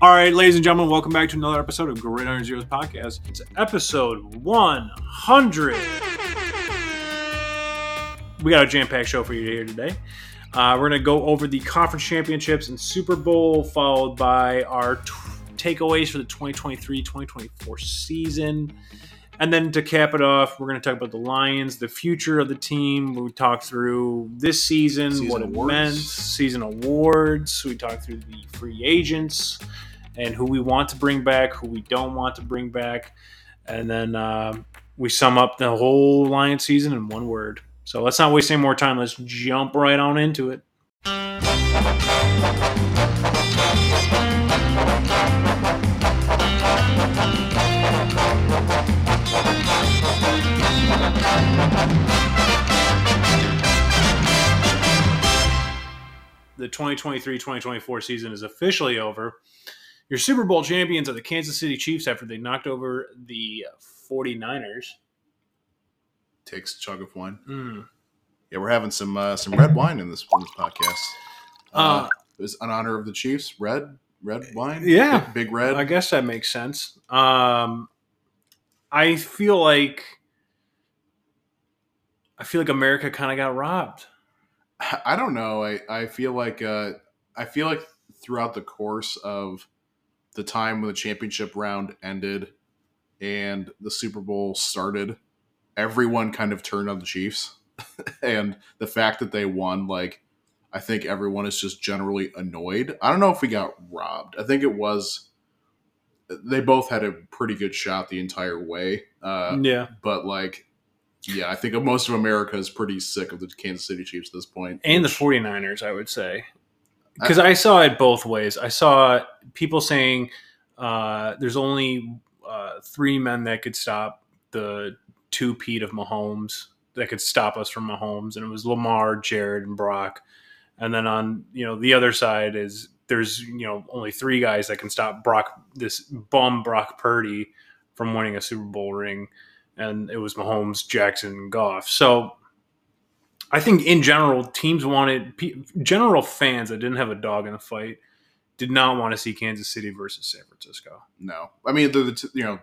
All right, ladies and gentlemen, welcome back to another episode of Great Gridiron Zeros podcast. It's episode 100. We got a jam-packed show for you here today. Uh, we're going to go over the conference championships and Super Bowl, followed by our t- takeaways for the 2023-2024 season. And then to cap it off, we're going to talk about the Lions, the future of the team. We talk through this season, Season what it meant, season awards. We talk through the free agents and who we want to bring back, who we don't want to bring back. And then um, we sum up the whole Lions season in one word. So let's not waste any more time. Let's jump right on into it. the 2023-2024 season is officially over. Your Super Bowl champions are the Kansas City Chiefs after they knocked over the 49ers. Takes a chug of wine. Mm. Yeah, we're having some uh, some red wine in this, in this podcast. Uh, Uh, it was in honor of the Chiefs. Red red wine. Yeah. big, big red. I guess that makes sense. Um, I feel like I feel like America kind of got robbed. I don't know. I, I feel like uh, I feel like throughout the course of the time when the championship round ended and the Super Bowl started, everyone kind of turned on the Chiefs, and the fact that they won, like I think everyone is just generally annoyed. I don't know if we got robbed. I think it was they both had a pretty good shot the entire way, uh, yeah, but like. Yeah, I think most of America is pretty sick of the Kansas City Chiefs at this point. and the which- 49ers, I would say. Because I saw it both ways. I saw people saying uh, there's only uh, three men that could stop the two Pete of Mahomes that could stop us from Mahomes, and it was Lamar, Jared, and Brock. And then on you know the other side is there's you know only three guys that can stop Brock this bum Brock Purdy from winning a Super Bowl ring, and it was Mahomes, Jackson, and Goff. So I think in general, teams wanted general fans that didn't have a dog in the fight did not want to see Kansas City versus San Francisco. No, I mean they're the t- you know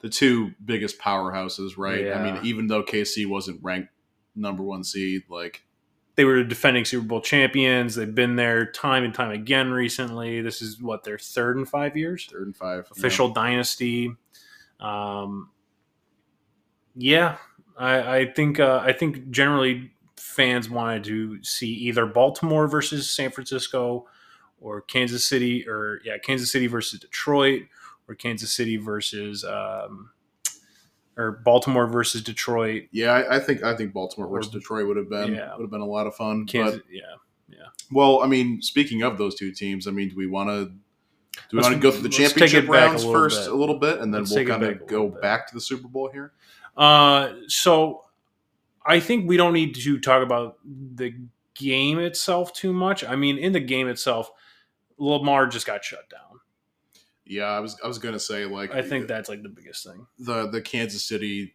the two biggest powerhouses, right? I mean, even though KC wasn't ranked number one seed, like They were defending Super Bowl champions. They've been there time and time again recently. This is what their third in five years. third and five. Official dynasty. Um, yeah, I, I think uh, I think generally fans wanted to see either Baltimore versus San Francisco, or Kansas City, or yeah, Kansas City versus Detroit, or Kansas City versus um, or Baltimore versus Detroit. Yeah, I, I think I think Baltimore versus Or- Detroit would have been Yeah. would have been a lot of fun. Kansas, But yeah. Yeah. Well, I mean, speaking of those two teams, I mean, do we want to do we Let's- want to go through the let's take it championship back a rounds first bit. a little bit, and then Let's we'll kind of go back to the Super Bowl here? Uh, so I think we don't need to talk about the game itself too much. I mean, in the game itself, Lamar just got shut down. Yeah, I was I was gonna say like I think that's like the biggest thing. the the Kansas City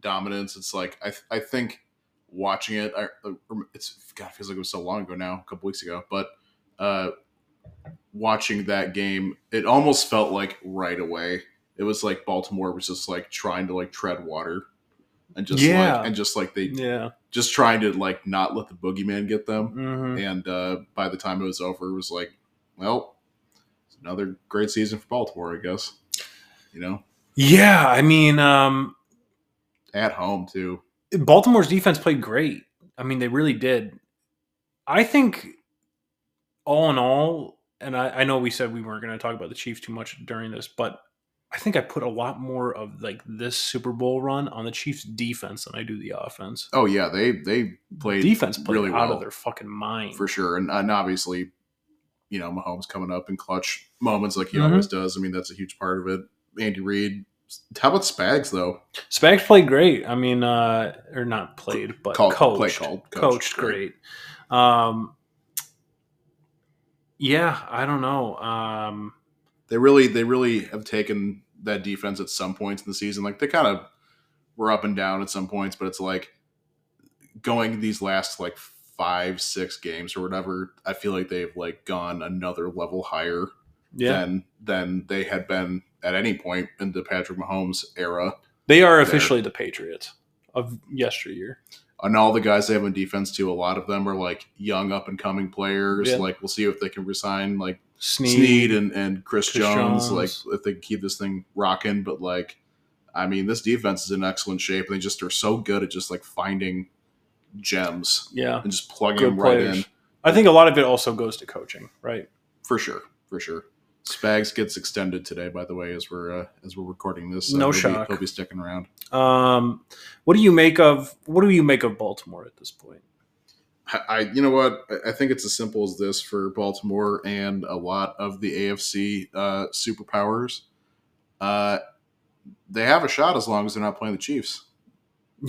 dominance. It's like I I think watching it, I, it's God it feels like it was so long ago now, a couple weeks ago, but uh, watching that game, it almost felt like right away. It was like Baltimore was just like trying to like tread water, and just Yeah. like and just like they Yeah. just trying to like not let the boogeyman get them. hmm And uh, by the time it was over, it was like, well, it's another great season for Baltimore, I guess. You know, Yeah. I mean, um, at home too. Baltimore's defense played great. I mean, they really did. I think, all in all, and I, I know we said we weren't going to talk about the Chiefs too much during this, but I think I put a lot more of like this Super Bowl run on the Chiefs' defense than I do the offense. Oh yeah, they they played defense played really out well. of their fucking mind. for sure, and, and obviously, you know, Mahomes coming up in clutch moments like he Mhm. always does. I mean, that's a huge part of it. Andy Reid. How about Spags though? Spags played great. I mean, uh, or not played, but Called- coached. play called, coached, coached, great. Um, yeah, I don't know. Um, They really they really have taken that defense at some points in the season. Like they kind of were up and down at some points, but it's like going these last like five six games or whatever. I feel like they've like gone another level higher Yeah. than than they had been at any point in the Patrick Mahomes era. They are officially the Patriots of yesteryear. And all the guys they have on defense too, a lot of them are like young up and coming players. Yeah. Like we'll see if they can resign like Sneed. Sneed and, and Chris, Chris Jones, Jones. like if they keep this thing rocking. But like, I mean, this defense is in excellent shape, and they just are so good at just like finding gems Yeah. and just plugging Good them right players. in I think a lot of it also goes to coaching, right? for sure, for sure. Spags gets extended today, by the way, as we're uh, as we're recording this. No he'll Be, shock. he'll be sticking around. Um, what do you make of what do you make of Baltimore at this point? I, you know what? I- I think it's as simple as this for Baltimore and a lot of the AFC uh, superpowers. Uh, they have a shot as long as they're not playing the Chiefs.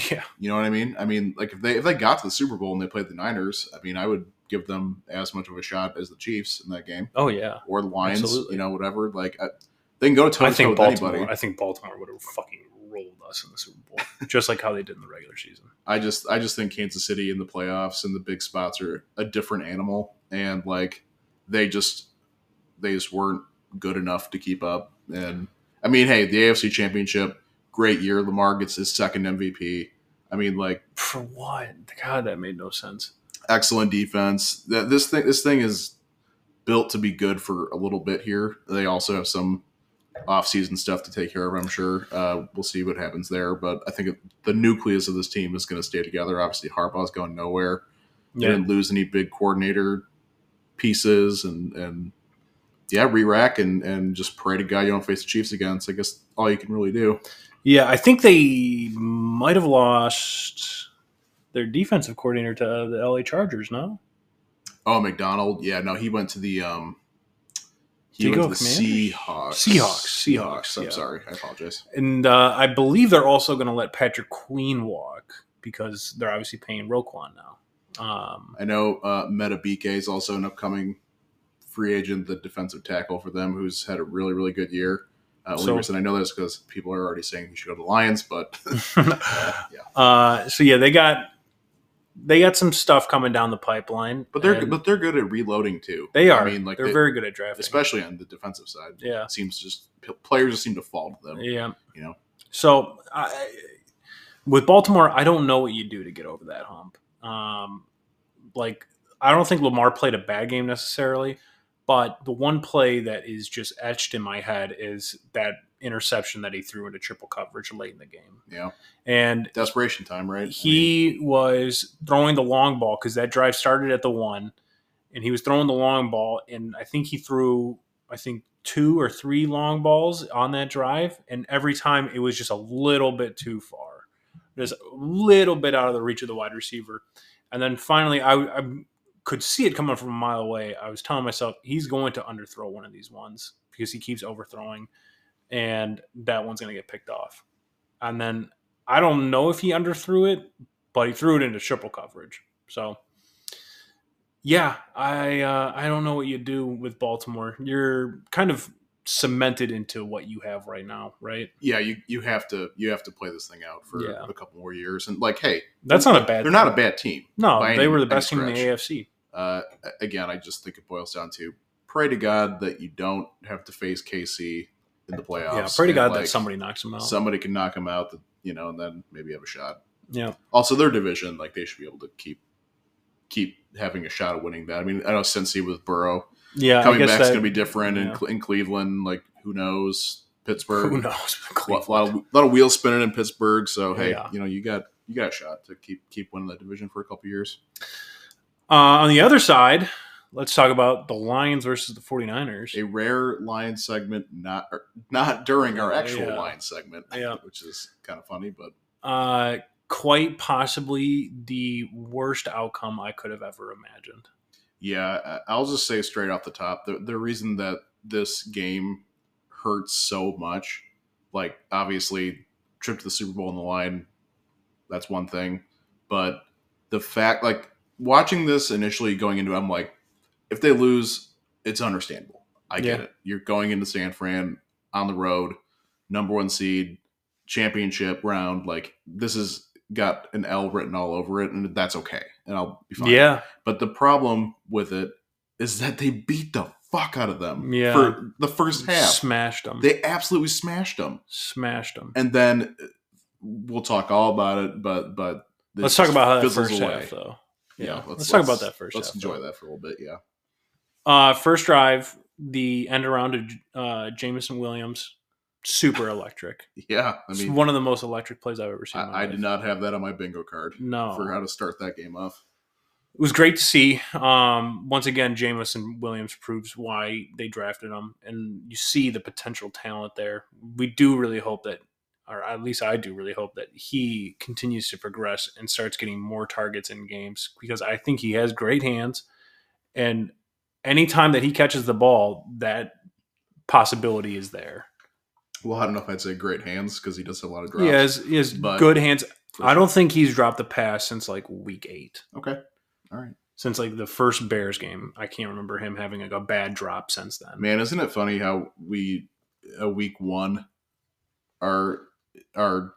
Yeah, You know what I mean? I mean, like if they if they got to the Super Bowl and they played the Niners, I mean, I would give them as much of a shot as the Chiefs in that game oh yeah. or the Lions. Absolutely. You know, whatever. Like I, they can go toe to toe with Baltimore. anybody. I think Baltimore would have fucking rolled us in the Super Bowl, just like how they did in the regular season. I just I just think Kansas City in the playoffs and the big spots are a different animal, and like they just they just weren't good enough to keep up. And I mean, hey, the AFC Championship, great year. Lamar gets his second MVP. I mean, like For what? God, that made no sense. excellent defense. That this thing this thing is built to be good for a little bit here. They also have some off-season stuff to take care of. I'm sure uh, we'll see what happens there, but I think the nucleus of this team is going to stay together. Obviously, Harbaugh's going nowhere. They Yeah, didn't lose any big coordinator pieces, and and yeah, re-rack and and just pray to God you don't face the Chiefs again. So I guess all you can really do. yeah. I think they might have lost their defensive coordinator to the LA Chargers. No, Oh, Macdonald, yeah, no, he went to the um. He Did went go to the Seahawks. Seahawks, Seahawks, I'm yeah. sorry, I apologize. and uh, I believe they're also going to let Patrick Queen walk because they're obviously paying Roquan now. Um, I know uh, Madubuike is also an upcoming free agent, the defensive tackle for them, who's had a really, really good year. Uh, only So- reason I know this because people are already saying he should go to the Lions, but uh, yeah, uh, so yeah, they got they got some stuff coming down the pipeline, but they're but they're good at reloading too. they are. I mean, like they're they- very good at drafting, especially on the defensive side. yeah, It seems just players just seem to fall to them. yeah. You know, So I, with Baltimore, I don't know what you do to get over that hump. Um, like I don't think Lamar played a bad game necessarily, but the one play that is just etched in my head is that interception that he threw into triple coverage late in the game, Yeah. and desperation time, right? I mean, he was throwing the long ball because that drive started at the one, and he was throwing the long ball, and I think he threw, I think two or three long balls on that drive, and every time it was just a little bit too far, just a little bit out of the reach of the wide receiver, and then finally I, I could see it coming from a mile away. I was telling myself he's going to underthrow one of these ones because he keeps overthrowing, and that one's going to get picked off, and then I don't know if he underthrew it, but he threw it into triple coverage. So, yeah, I uh, I don't know what you do with Baltimore. You're kind of cemented into what you have right now, right? yeah, you you have to you have to play this thing out for Yeah. a couple more years, and like, hey, That's not a bad. they're not a bad team. No, they any- were the best team in the. AFC. Uh, again, I just think it boils down to pray to God that you don't have to face KC in the playoffs. Yeah, pray to God like, that somebody knocks him out. somebody can knock them out. That, you know, and then maybe have a shot. yeah, Also, their division, like they should be able to keep keep having a shot of winning that. I mean, I know Cincy with Burrow yeah. Coming back is going to be different in, yeah. Cle- in Cleveland. Like who knows? Pittsburgh. Who knows? A lot, of lot of wheels spinning in Pittsburgh. So hey, Yeah. you know you got you got a shot to keep keep winning that division for a couple years. Uh, on the other side, let's talk about the Lions versus the 49ers. A rare Lions segment, not not during our actual Yeah. line segment, Yeah. which is kind of funny, but Uh, quite possibly the worst outcome I could have ever imagined. yeah, I'll just say straight off the top, the the reason that this game hurts so much, like obviously trip to the Super Bowl on the line, that's one thing, but the fact like watching this initially going into it, I'm like, if they lose, it's understandable. I get Yeah. it. You're going into San Fran on the road, number one seed, championship round. Like this has got an L written all over it, and that's okay, and I'll be fine. Yeah, But the problem with it is that they beat the fuck out of them. Yeah. For the first half, Smashed them. they absolutely smashed them. Smashed them. And then uh, we'll talk all about it. But but Let's talk about how that first away. half, though. Yeah, Yeah, let's, let's, talk about that 1st Let's half. enjoy though. that for a little bit. Yeah. Uh, first drive, the end around to uh, Jameson Williams, super electric. Yeah. I It's one of the most electric plays I've ever seen. I, I did not have that on my bingo card No, for how to start that game off. it was great to see. Um, once again, Jameson Williams proves why they drafted him, and you see the potential talent there. We do really hope that, or at least I do really hope that he continues to progress and starts getting more targets in games because I think he has great hands, and anytime that he catches the ball, that possibility is there. Well, I don't know if I'd say great hands because he does have a lot of drops. He has, he has but- good hands. I don't think he's dropped the pass since like week eight. Okay. All right. since like the first Bears game. I can't remember him having like a bad drop since then. Man, isn't it funny how we a week one are are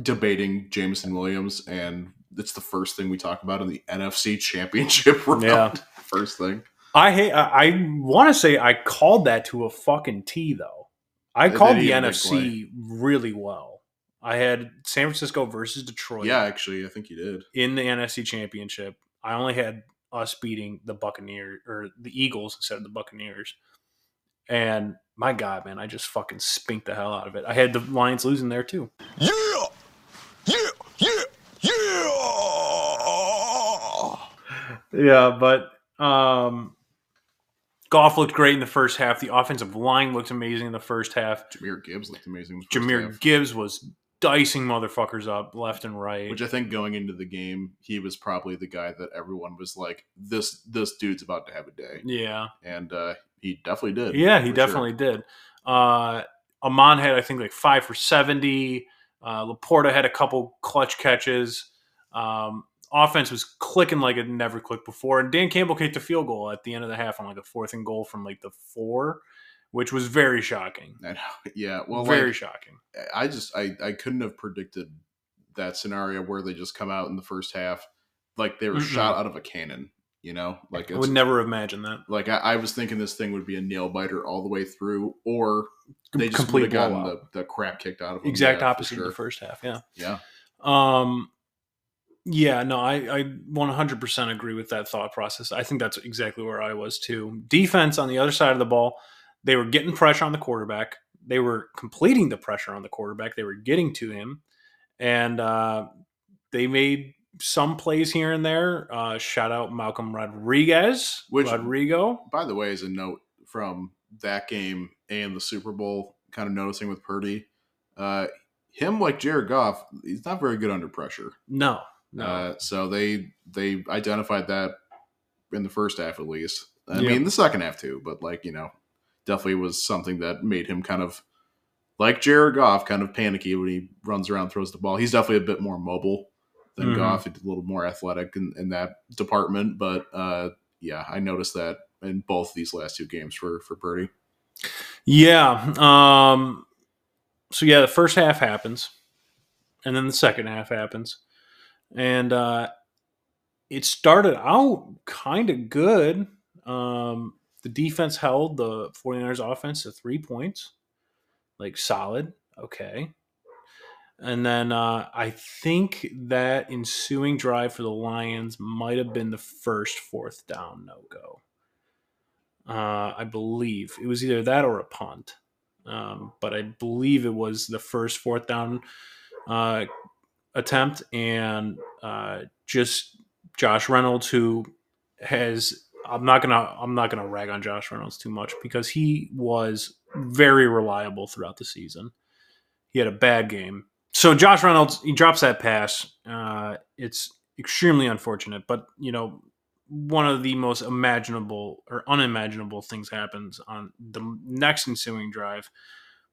debating Jameson Williams and it's the first thing we talk about in the NFC championship round. Yeah. First thing. I hate. I, I want to say I called that to a fucking T though. I Did called he the have a NFC really well. I had San Francisco versus Detroit. Yeah, actually, I think you did. in the NFC Championship. I only had us beating the Buccaneers or the Eagles instead of the Buccaneers. And my God, man, I just fucking spinked the hell out of it. I had the Lions losing there too. Yeah! Yeah! Yeah! Yeah! Yeah, but um Goff looked great in the first half. The offensive line looked amazing in the first half. Jahmyr Gibbs looked amazing. in the first Jahmyr half, Gibbs was dicing motherfuckers up left and right. which I think going into the game, he was probably the guy that everyone was like, "This this dude's about to have a day," yeah. and uh, he definitely did. Yeah, he for sure. definitely did. Uh, Amon had, I think, like five for 70. Uh, LaPorta had a couple clutch catches. Um, offense was clicking like it never clicked before. And Dan Campbell kicked a field goal at the end of the half on like a fourth and goal from like the four, which was very shocking. I know. Yeah, well, very like, shocking. I just I I couldn't have predicted that scenario where they just come out in the first half like they were Mm-mm. shot out of a cannon. You know, like I would never imagine that. like I, I was thinking this thing would be a nail biter all the way through, or they just Complete would have gotten the, the crap kicked out of them. Exact Yeah, opposite of the first half. Yeah. Yeah, Um, yeah, no, I, I 100% agree with that thought process. I think that's exactly where I was too. Defense on the other side of the ball, they were getting pressure on the quarterback. They were completing the pressure on the quarterback. They were getting to him, and uh, they made some plays here and there. Uh, shout out Malcolm Rodriguez, Which- Rodrigo. By the way, as a note from that game and the Super Bowl, kind of noticing with Purdy, uh, him like Jared Goff, he's not very good under pressure. No, no, Uh, so they they identified that in the first half at least. I Yeah. mean, the second half too, but like you know, definitely was something that made him kind of like Jared Goff, kind of panicky when he runs around, throws the ball. He's definitely a bit more mobile than Mhm. Goff. A little more athletic in, in that department. But uh, yeah, I noticed that in both these last two games for for Purdy. Yeah. Um, so yeah, the first half happens, and then the second half happens, and uh, it started out kind of good. Um, the defense held the 49ers offense to three points, like solid. Okay. And then uh, I think that ensuing drive for the Lions might have been the first fourth down no go. Uh, I believe it was either that or a punt, um, but I believe it was the first fourth down uh, attempt, and uh, just Josh Reynolds, who has I'm not gonna I'm not gonna rag on Josh Reynolds too much because he was very reliable throughout the season. He had a bad game, so Josh Reynolds he drops that pass. Uh, it's extremely unfortunate, but you know one of the most imaginable or unimaginable things happens on the next ensuing drive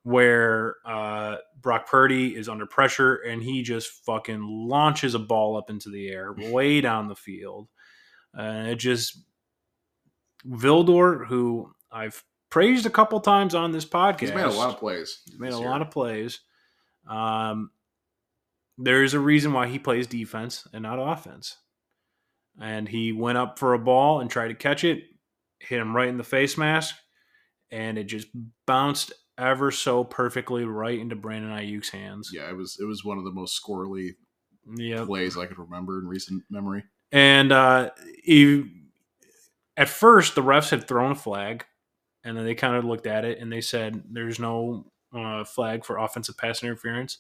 where uh, Brock Purdy is under pressure and he just fucking launches a ball up into the air way down the field. And it just Vildor, who I've praised a couple times on this podcast, He's made a lot of plays. He's made a year. lot of plays. Um, there's a reason why he plays defense and not offense. And he went up for a ball and tried to catch it. hit him right in the face mask, and it just bounced ever so perfectly right into Brandon Aiyuk's hands. Yeah, it was it was one of the most squirrely Yep. plays I could remember in recent memory. And uh, he, at first, the refs had thrown a flag, and then they kind of looked at it and they said, "There's no uh, flag for offensive pass interference."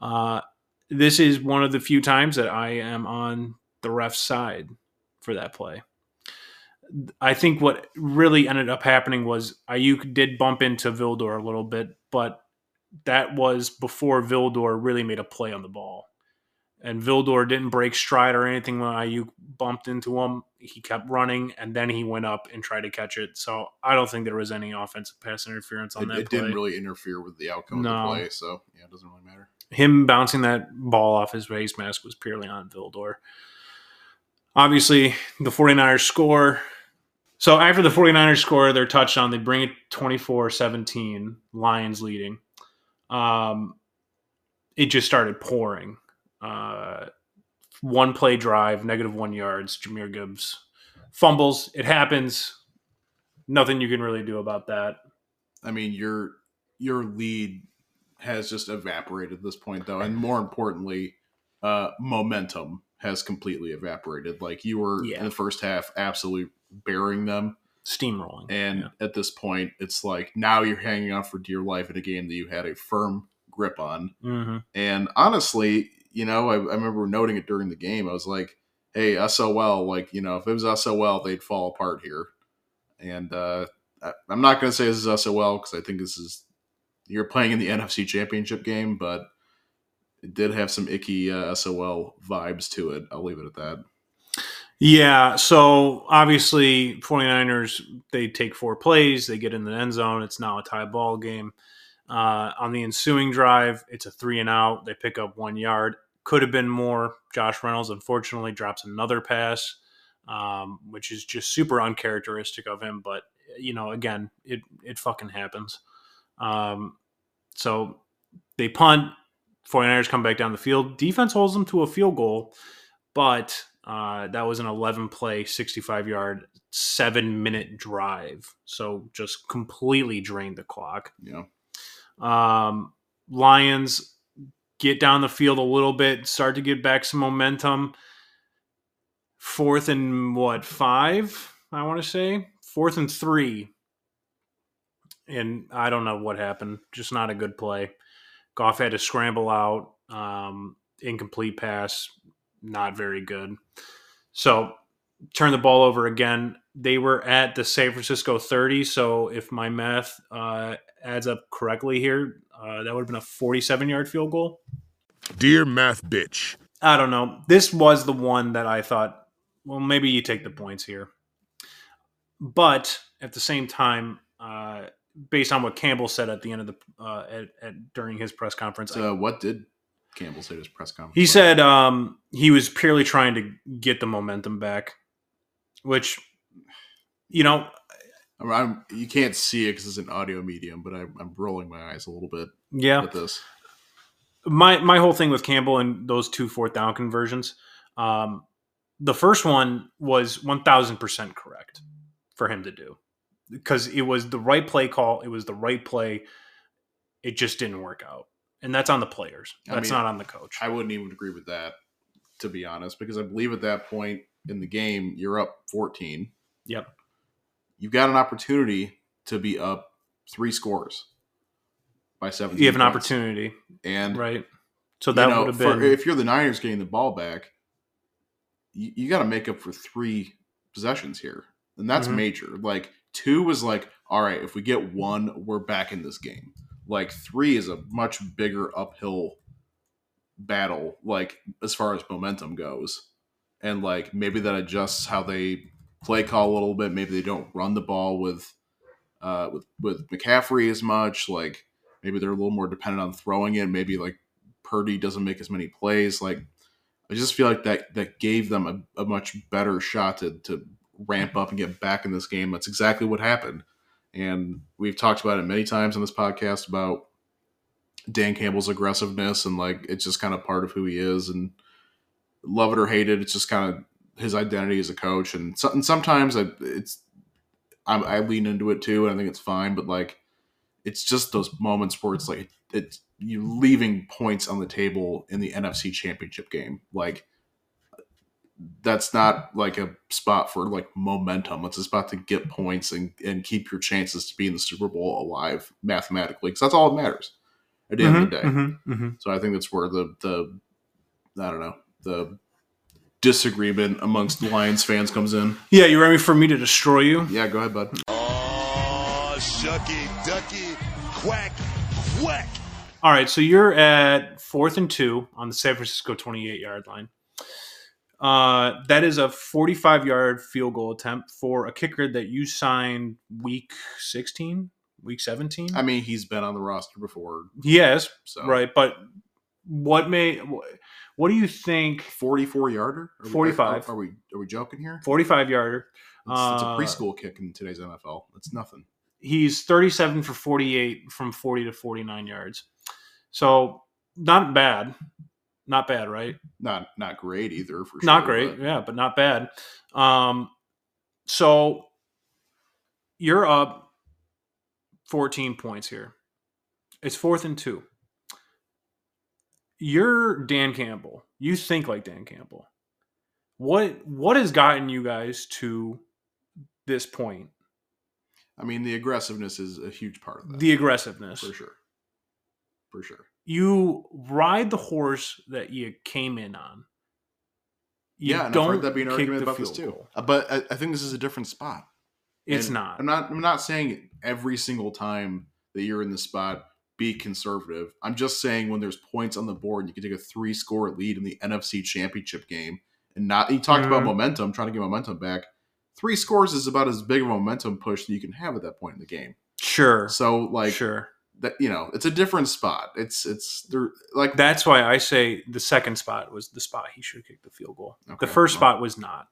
Uh, this is one of the few times that I am on the ref's side for that play. I think what really ended up happening was Aiyuk did bump into Vildor a little bit, but that was before Vildor really made a play on the ball and Vildor didn't break stride or anything when Aiyuk bumped into him. He kept running, and then he went up and tried to catch it. So I don't think there was any offensive pass interference on It, that it play. didn't really interfere with the outcome No. of the play, so yeah, it doesn't really matter. Him bouncing that ball off his face mask was purely on Vildor. Obviously, the 49ers score. So after the 49ers score their touchdown, they bring it 24-17, Lions leading. Um, it just started pouring. Uh, one play drive, negative one yards. Jahmyr Gibbs fumbles. It happens. Nothing you can really do about that. I mean, your your lead has just evaporated at this point, though, and more importantly, uh, momentum has completely evaporated. Like you were Yeah. in the first half, absolutely bearing them, Steamrolling. and Yeah. at this point, it's like now you're hanging on for dear life in a game that you had a firm grip on. Mhm. And honestly, you know, I, I remember noting it during the game. I was like, "Hey, SOL, like you know, if it was SOL, they'd fall apart here." And uh, I, I'm not going to say this is SOL because I think this is you're playing in the NFC Championship game, but it did have some icky uh, SOL vibes to it. I'll leave it at that. Yeah, so obviously 49ers they take four plays, they get in the end zone, it's now a tie ball game. Uh, on the ensuing drive, it's a three and out. They pick up one yard. Could have been more. Josh Reynolds unfortunately drops another pass, um, which is just super uncharacteristic of him. But you know, again, it it fucking happens. Um, so they punt. 49ers come back down the field. Defense holds them to a field goal, but uh, that was an 11 play, 65 yard, seven minute drive. So just completely drained the clock. Know, Um, Lions get down the field a little bit, start to get back some momentum. Fourth and what, five? I want to say fourth and three. And I don't know what happened. Just not a good play. Goff had to scramble out. Um, incomplete pass, not very good. So turn the ball over again. They were at the San Francisco 30. So if my math uh, adds up correctly here, uh, that would have been a 47 yard field goal. Dear math bitch. I don't know. This was the one that I thought, well, maybe you take the points here. But at the same time, uh, based on what Campbell said at the end of the uh, at, at during his press conference, I- what did Campbell said at his press conference? he said um, he was purely trying to get the momentum back, which you know, I'm, I'm, you can't see it because it's an audio medium, but I, I'm rolling my eyes a little bit yeah. at this. my my whole thing with Campbell and those two fourth down conversions, um, the first one was one thousand percent correct for him to do because it was the right play call, it was the right play. It just didn't work out, and that's on the players. I That's mean, not on the coach. I wouldn't even agree with that, to be honest, because I believe at that point in the game, you're up 14. Yep. You've got an opportunity to be up three scores by 17. You have an points. opportunity, And, right? So you that know, would have for- been if you're the Niners getting the ball back, you, you got to make up for three possessions here. And that's Mhm. major. Like, two was like, all right, if we get one, we're back in this game. Like, three is a much bigger uphill battle, like, as far as momentum goes. And, like, maybe that adjusts how they play call a little bit. Maybe they don't run the ball with, uh, with, with McCaffrey as much. Like, maybe they're a little more dependent on throwing it. Maybe, like, Purdy doesn't make as many plays. Like, I just feel like that that gave them a, a much better shot to, to ramp up and get back in this game. That's exactly what happened. And we've talked about it many times on this podcast about Dan Campbell's aggressiveness and like it's just kind of part of who he is and love it or hate it, it's just kind of his identity as a coach. And, so, and sometimes I, it's I'm, I lean into it too, and I think it's fine. But like, it's just those moments where it's like it's you leaving points on the table in the NFC Championship game. Like, that's not like a spot for like momentum. It's a spot to get points and and keep your chances to be in the Super Bowl alive mathematically, because that's all that matters at the end of the day. Mhm, mhm. So I think that's where the the I don't know the disagreement amongst Lions fans comes in. Yeah, you ready for me to destroy you? Yeah, go ahead, bud. Oh, shucky ducky, quack, quack. All right, so you're at fourth and two on the San Francisco 28 yard line. Uh, that is a 45 yard field goal attempt for a kicker that you signed week 16, week 17. I mean, he's been on the roster before, yes, so right. But what may what do you think? Forty-four yarder, Are we- 45. Are, are we are we joking here? 45 yarder. It's, it's a Uh, preschool kick in today's NFL. It's nothing. He's 37 for 48 from 40 to 49 yards. So not bad. Not bad, right? Not not great either. For not sure, great, but- yeah, but not bad. Um, so you're up 14 points here. It's fourth and two. You're Dan Campbell. You think like Dan Campbell. What what has gotten you guys to this point? I mean, the aggressiveness is a huge part of that. The aggressiveness. for sure, for sure. You ride the horse that you came in on. You yeah, and I've heard that being an argument about this too. goal. Uh, But I, I think this is a different spot. It's And not. I'm not. I'm not saying every single time that you're in the spot be conservative. I'm just saying when there's points on the board, you can take a three score lead in the NFC Championship game and not. You talked about Mhm. momentum, trying to get momentum back. Three scores is about as big of a momentum push that you can have at that point in the game. Sure. So like sure. That, you know, it's a different spot. It's it's there like That's why I say the second spot was the spot he should kick the field goal. Okay, the first well. spot was not.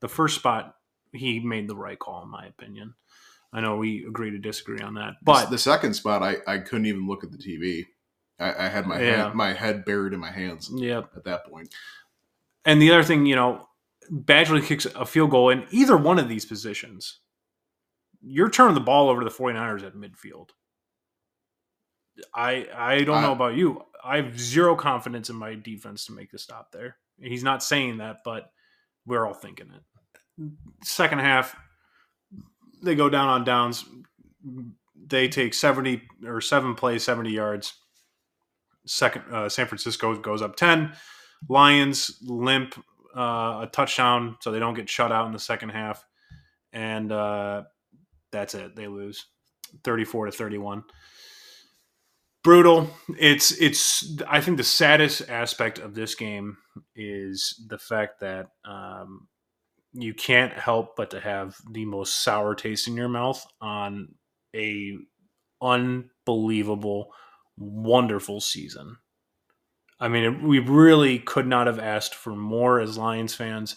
The first spot he made the right call in my opinion. I know we agree to disagree on that, but but the second spot, I I couldn't even look at the TV. I, I had my Yeah. head my head buried in my hands yeah. at that point. And the other thing, you know, Badgley kicks a field goal in either one of these positions. You're turning the ball over to the 49ers at midfield. I I don't know about you. I have zero confidence in my defense to make the stop there. He's not saying that, but we're all thinking it. Second half, they go down on downs. They take 70 or seven plays, 70 yards. Second, uh, San Francisco goes up 10. Lions limp uh, a touchdown, so they don't get shut out in the second half, and uh, that's it. They lose, thirty-four to thirty-one. Brutal. It's it's. I think the saddest aspect of this game is the fact that um, you can't help but to have the most sour taste in your mouth on a unbelievable, wonderful season. I mean, it, we really could not have asked for more as Lions fans,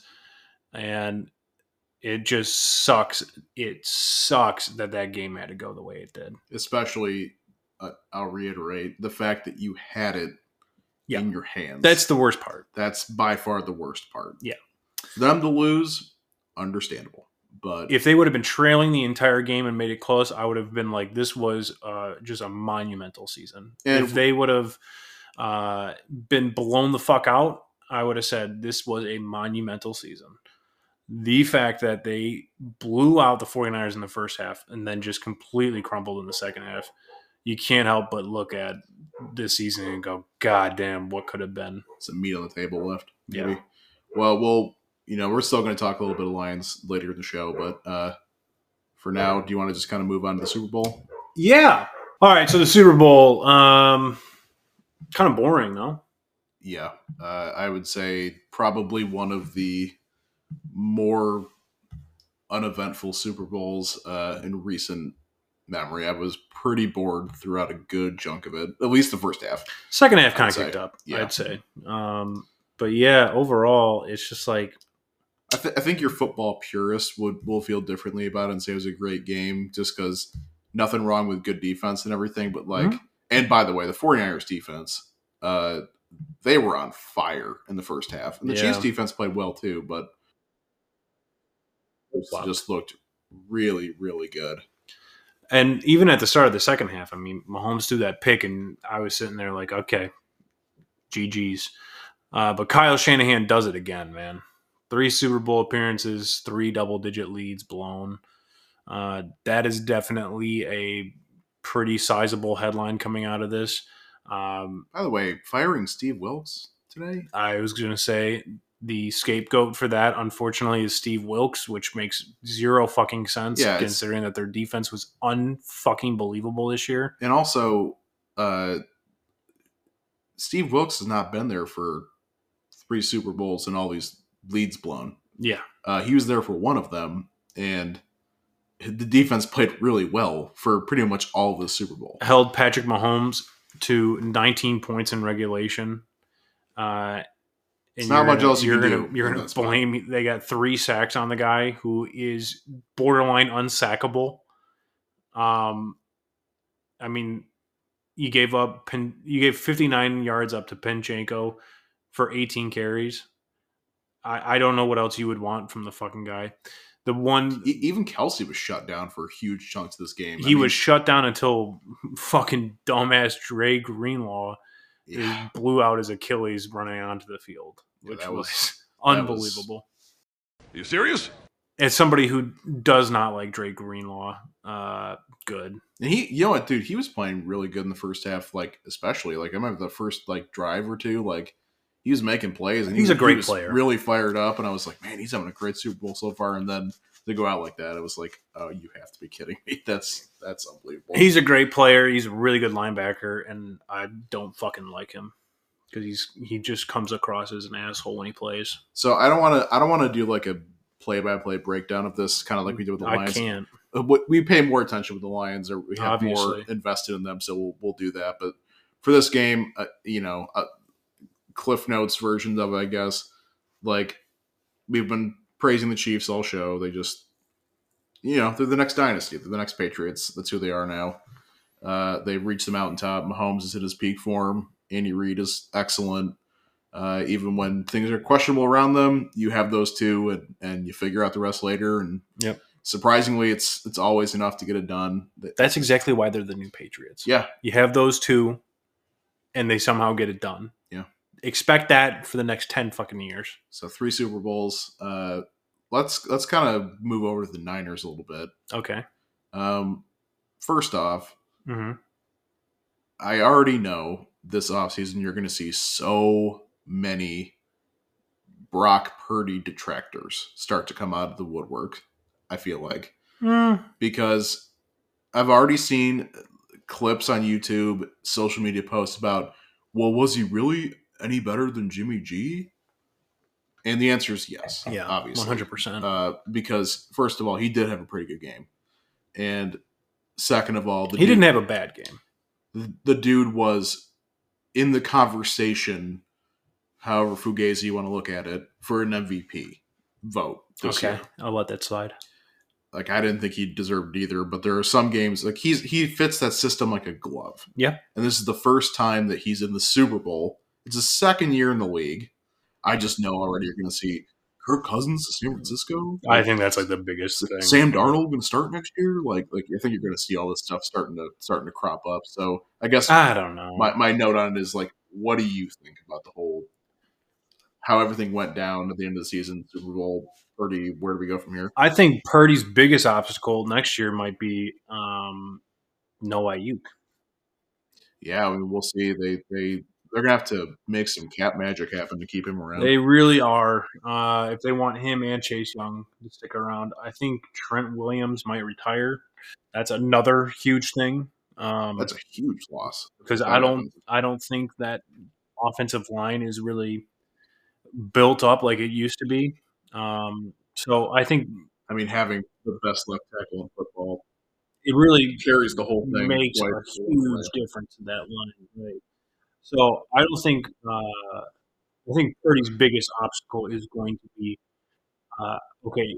and it just sucks. It sucks that that game had to go the way it did. especially uh, I'll reiterate the fact that you had it Yeah. in your hands. That's the worst part. that's by far the worst part. Yeah. For them to lose, understandable, but If they would have been trailing the entire game and made it close, I would have been like, this was uh, just a monumental season. And- if they would have uh, been blown the fuck out, I would have said this was a monumental season. The fact that they blew out the 49ers in the first half and then just completely crumbled in the second half, you can't help but look at this season and go, God damn, what could have been? some meat on the table left. Yeah. Maybe. Well, we'll you know we're still going to talk a little bit of Lions later in the show, but uh, for now, do you want to just kind of move on to the Super Bowl? Yeah. All right. So the Super Bowl, um, kind of boring, though. Yeah, uh, I would say probably one of the more uneventful Super Bowls uh, in recent memory. I was pretty bored throughout a good chunk of it, at least the first half. Second half kind of kicked up, yeah. I'd say. Um, but yeah, overall, it's just like I, th- I think your football purists would will feel differently about it and say it was a great game just because nothing wrong with good defense and everything. But like, Mhm. and by the way, the 49ers defense, uh, they were on fire in the first half. And the Yeah. Chiefs defense played well too, but Wow. just looked really, really good. And even at the start of the second half, I mean, Mahomes threw that pick, and I was sitting there like, okay, GG's. Uh, but Kyle Shanahan does it again, man. Three Super Bowl appearances, three double digit leads blown. Uh, that is definitely a pretty sizable headline coming out of this. Um, By the way, firing Steve Wilks today. I was going to say the scapegoat for that, unfortunately, is Steve Wilks, which makes zero fucking sense Yeah, considering that their defense was unfucking believable this year. And also, uh, Steve Wilks has not been there for three Super Bowls and all these leads blown. Yeah. Uh, he was there for one of them, and the defense played really well for pretty much all of the Super Bowl. Held Patrick Mahomes to 19 points in regulation. Uh, and not much gonna- else you you're gonna, do You're going that to spot. blame. They got three sacks on the guy who is borderline unsackable. Um, I mean, you gave up. You gave 59 yards up to Pacheco for 18 carries. I, I don't know what else you would want from the fucking guy. The one even Kelsey was shut down for huge chunks of this game. I he mean, was shut down until fucking dumbass Dre Greenlaw yeah, blew out his Achilles running onto the field, which that was, was- unbelievable. You serious? As somebody who does not like Drake Greenlaw, uh, good. and he, you know what, dude, he was playing really good in the first half. Like especially, like I remember the first like drive or two, like he was making plays, and he He's was- a great he was player. really fired up. And I was like, man, he's having a great Super Bowl so far. And then to go out like that, it was like, oh, you have to be kidding me. That's that's unbelievable. He's a great player. He's a really good linebacker, and I don't fucking like him because he's he just comes across as an asshole when he plays. so I don't want to, I don't want to do like a play by play breakdown of this, kind of like we did with the Lions. I can't. uh, we pay more attention with the Lions, or we have more invested in them, so we'll we'll do that. But for this game, uh, you know, uh, Cliff Notes versions of it, I guess. Like we've been praising the Chiefs all show. They just, you know, they're the next dynasty. They're the next Patriots. That's who they are now. Uh, they've reached the mountaintop. Mahomes is at his peak form. Andy Reid is excellent. Uh, even when things are questionable around them, you have those two, and, and you figure out the rest later. And Yep. surprisingly, it's it's always enough to get it done. That's exactly why they're the new Patriots. Yeah, You have those two, and they somehow get it done. Expect that for the next ten fucking years. so three Super Bowls. Uh, let's let's kind of move over to the Niners a little bit. Okay. Um, first off, hmm I already know this offseason you're going to see so many Brock Purdy detractors start to come out of the woodwork. I feel like Mm, because I've already seen clips on YouTube, social media posts about, well, was he really any better than Jimmy G? And the answer is yes. yeah, obviously, one hundred percent. Uh, because first of all, he did have a pretty good game, and second of all, the He dude- didn't have a bad game. the, the dude was in the conversation, however fugazi you want to look at it, for an MVP vote this Okay, year. I'll let that slide. Like I didn't think he deserved either, but there are some games like he's he fits that system like a glove. Yeah. And this is the first time that he's in the Super Bowl. It's his second year in the league. I just know already you're gonna see Kirk Cousins to San Francisco. I think that's like the biggest thing. Sam Darnold going to start next year. Like, like I think you're going to see all this stuff starting to starting to crop up. So I guess I don't know. my, my note on it is like, what do you think about the whole how everything went down at the end of the season, Super Bowl, Purdy? Where do we go from here? I think Purdy's biggest obstacle next year might be um, no Aiyuk. Yeah, I mean, we'll see. They they they're gonna have to make some cap magic happen to keep him around. They really are. Uh, if they want him and Chase Young to stick around, I think Trent Williams might retire. That's another huge thing. Um, That's a huge loss. because I don't I don't think that offensive line is really built up like it used to be. Um, so I think I mean, having the best left tackle in football it really carries the whole thing. makes a huge difference in that line. Right? So I don't think uh, I think Purdy's biggest obstacle is going to be uh, okay.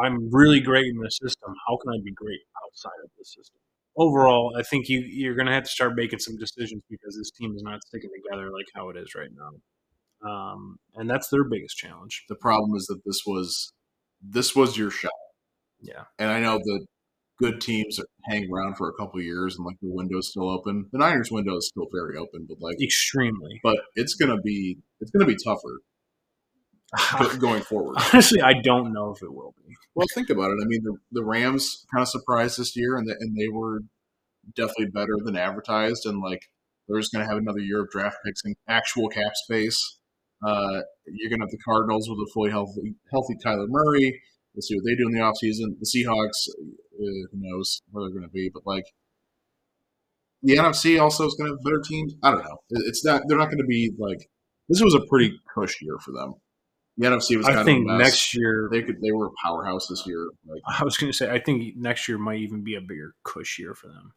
I'm really great in the system. How can I be great outside of the system? Overall, I think you you're going to have to start making some decisions because this team is not sticking together like how it is right now, um, and that's their biggest challenge. The problem is that this was this was your shot. Yeah. And I know that good teams that hang around for a couple of years and like the window's still open. The Niners window is still very open, but like Extremely. but it's gonna be it's gonna be tougher going forward. Honestly, I don't know if it will be. Well, think about it. I mean, the, the Rams kind of surprised this year, and the, and they were definitely better than advertised. And like, they're just going to have another year of draft picks and actual cap space. Uh, you're going to have the Cardinals with a fully healthy, healthy Kyler Murray. We'll see what they do in the offseason. The Seahawks, who knows where they're going to be, but like, the NFC also is going to have better teams. I don't know. It's not. They're not going to be like. This was a pretty cush year for them. The NFC was kind I of think next year. they could. They were a powerhouse this year. Like I was going to say, I think next year might even be a bigger cush year for them.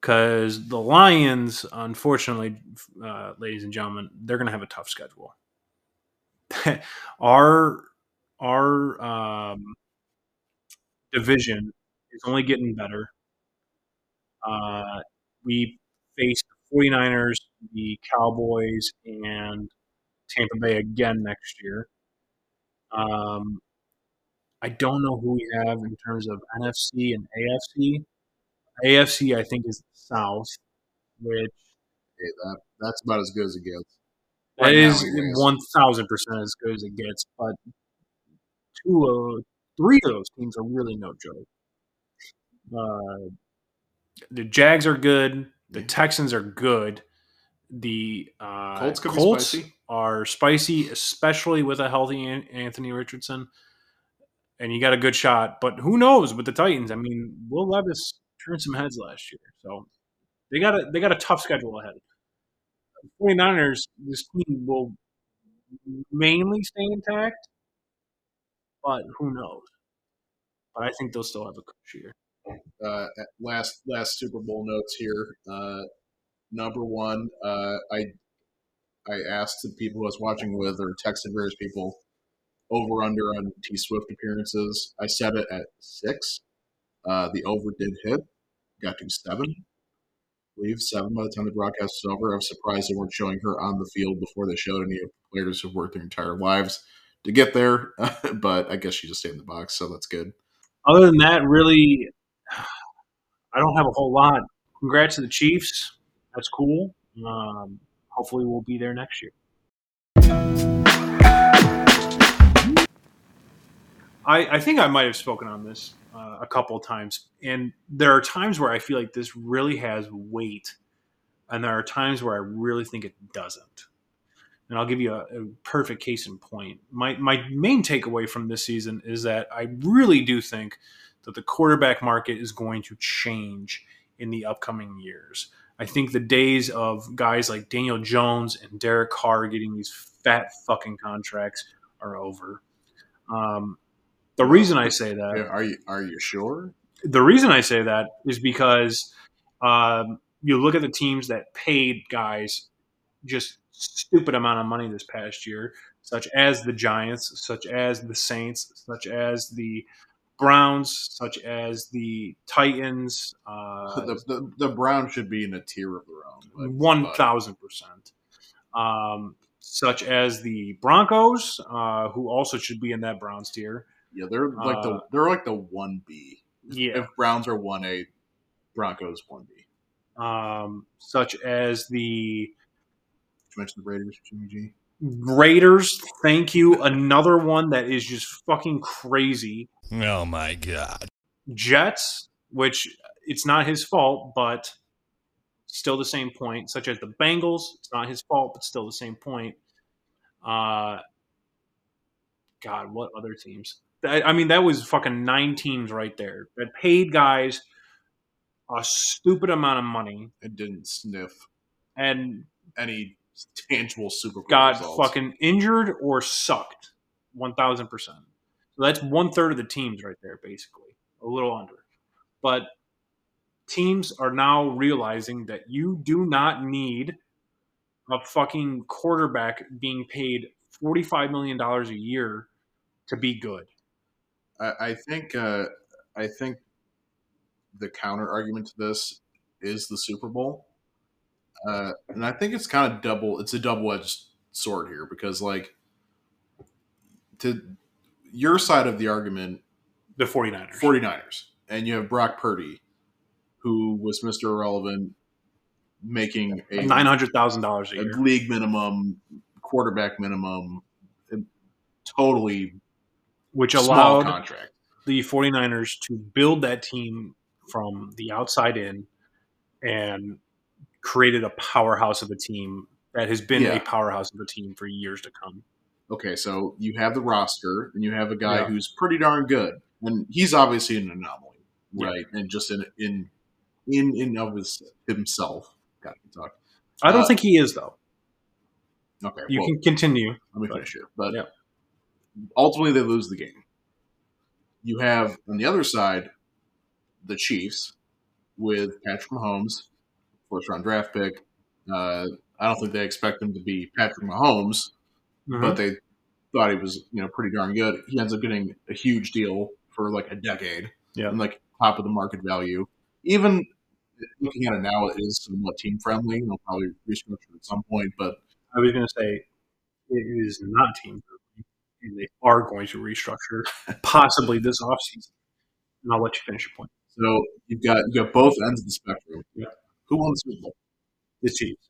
Because the Lions, unfortunately, uh, ladies and gentlemen, they're going to have a tough schedule. our our um, division is only getting better. Uh, we face the 49ers, the Cowboys, and Tampa Bay again next year. Um, I don't know who we have in terms of NFC and AFC. AFC, I think, is the South, which hey, that that's about as good as it gets. that Right now, is one thousand percent as good as it gets. But two, of three of those teams are really no joke. Uh, the Jags are good. The Yeah. Texans are good. The uh, Colts could be Colts spicy. are spicy, especially with a healthy An- Anthony Richardson. And you got a good shot, but who knows with the Titans? I mean, Will Levis turned some heads last year, so they got a they got a tough schedule ahead. 49ers, this team will mainly stay intact, but who knows? But I think they'll still have a coach year. Uh, last last Super Bowl notes here. Uh, number one, uh, I I asked the people I was watching with or texted various people over under on T Swift appearances. I set it at six. Uh, the over did hit. Got to seven. I believe seven by the time the broadcast was over. I was surprised they weren't showing her on the field before they showed any of the players who've worked their entire lives to get there. but I guess she just stayed in the box, so that's good. Other than that, really, I don't have a whole lot. Congrats to the Chiefs. That's cool. Um, hopefully, we'll be there next year. I, I think I might have spoken on this uh, a couple of times, and there are times where I feel like this really has weight, and there are times where I really think it doesn't. And I'll give you a, a perfect case in point. My my main takeaway from this season is that I really do think that the quarterback market is going to change in the upcoming years. I think the days of guys like Daniel Jones and Derek Carr getting these fat fucking contracts are over. Um, the reason I say that are you are you sure? the reason I say that is because um, you look at the teams that paid guys just stupid amount of money this past year, such as the Giants, such as the Saints, such as the Browns, such as the Titans. Uh, the, the the Browns should be in a tier of their own. Like, thousand percent. Um, such as the Broncos, uh, who also should be in that Browns tier. Yeah, they're like the Uh, they're like the one B. Yeah. If Browns are one A, Broncos one B. Um, such as the Did you mention the Raiders, Jimmy G? Raiders, thank you. Another one that is just fucking crazy. Oh my god. Jets, which it's not his fault, but still the same point. Such as the Bengals, it's not his fault, but still the same point. Uh, God, what other teams? I I mean, that was fucking nine teams right there that paid guys a stupid amount of money It didn't sniff and any tangible Super Bowl got results. fucking injured or sucked. One thousand percent. That's one third of the teams right there, basically, a little under. But teams are now realizing that you do not need a fucking quarterback being paid forty five million dollars a year to be good. I, I think uh, I think the counter argument to this is the Super Bowl, uh, and I think it's kind of double. It's a double edged sword here because like to your side of the argument, The 49ers. 49ers. And you have Brock Purdy, who was Mr. Irrelevant, making a, $900,000 a a year. league minimum, quarterback minimum, totally which allowed contract. the 49ers to build that team from the outside in and created a powerhouse of a team that has been Yeah. a powerhouse of a team for years to come. Okay, so you have the roster, and you have a guy Yeah. who's pretty darn good, and he's obviously an anomaly, Yeah. right? And just in in in in of his, himself. Got to talk. I don't Uh, think he is though. Okay, You well, can continue. let me finish here. But Yeah. ultimately, they lose the game. You have on the other side the Chiefs with Patrick Mahomes, first round draft pick. Uh, I don't think they expect him to be Patrick Mahomes, Mhm. but they thought he was you know pretty darn good. He ends up getting a huge deal for like a decade, Yeah. and like top of the market value. Even looking at it now, it is somewhat team friendly. They'll probably restructure at some point, but I was going to say it is not team friendly, and they are going to restructure possibly this offseason. And I'll let you finish your point. so you've got you got both ends of the spectrum. Yeah. Who won the Super Bowl? The Chiefs,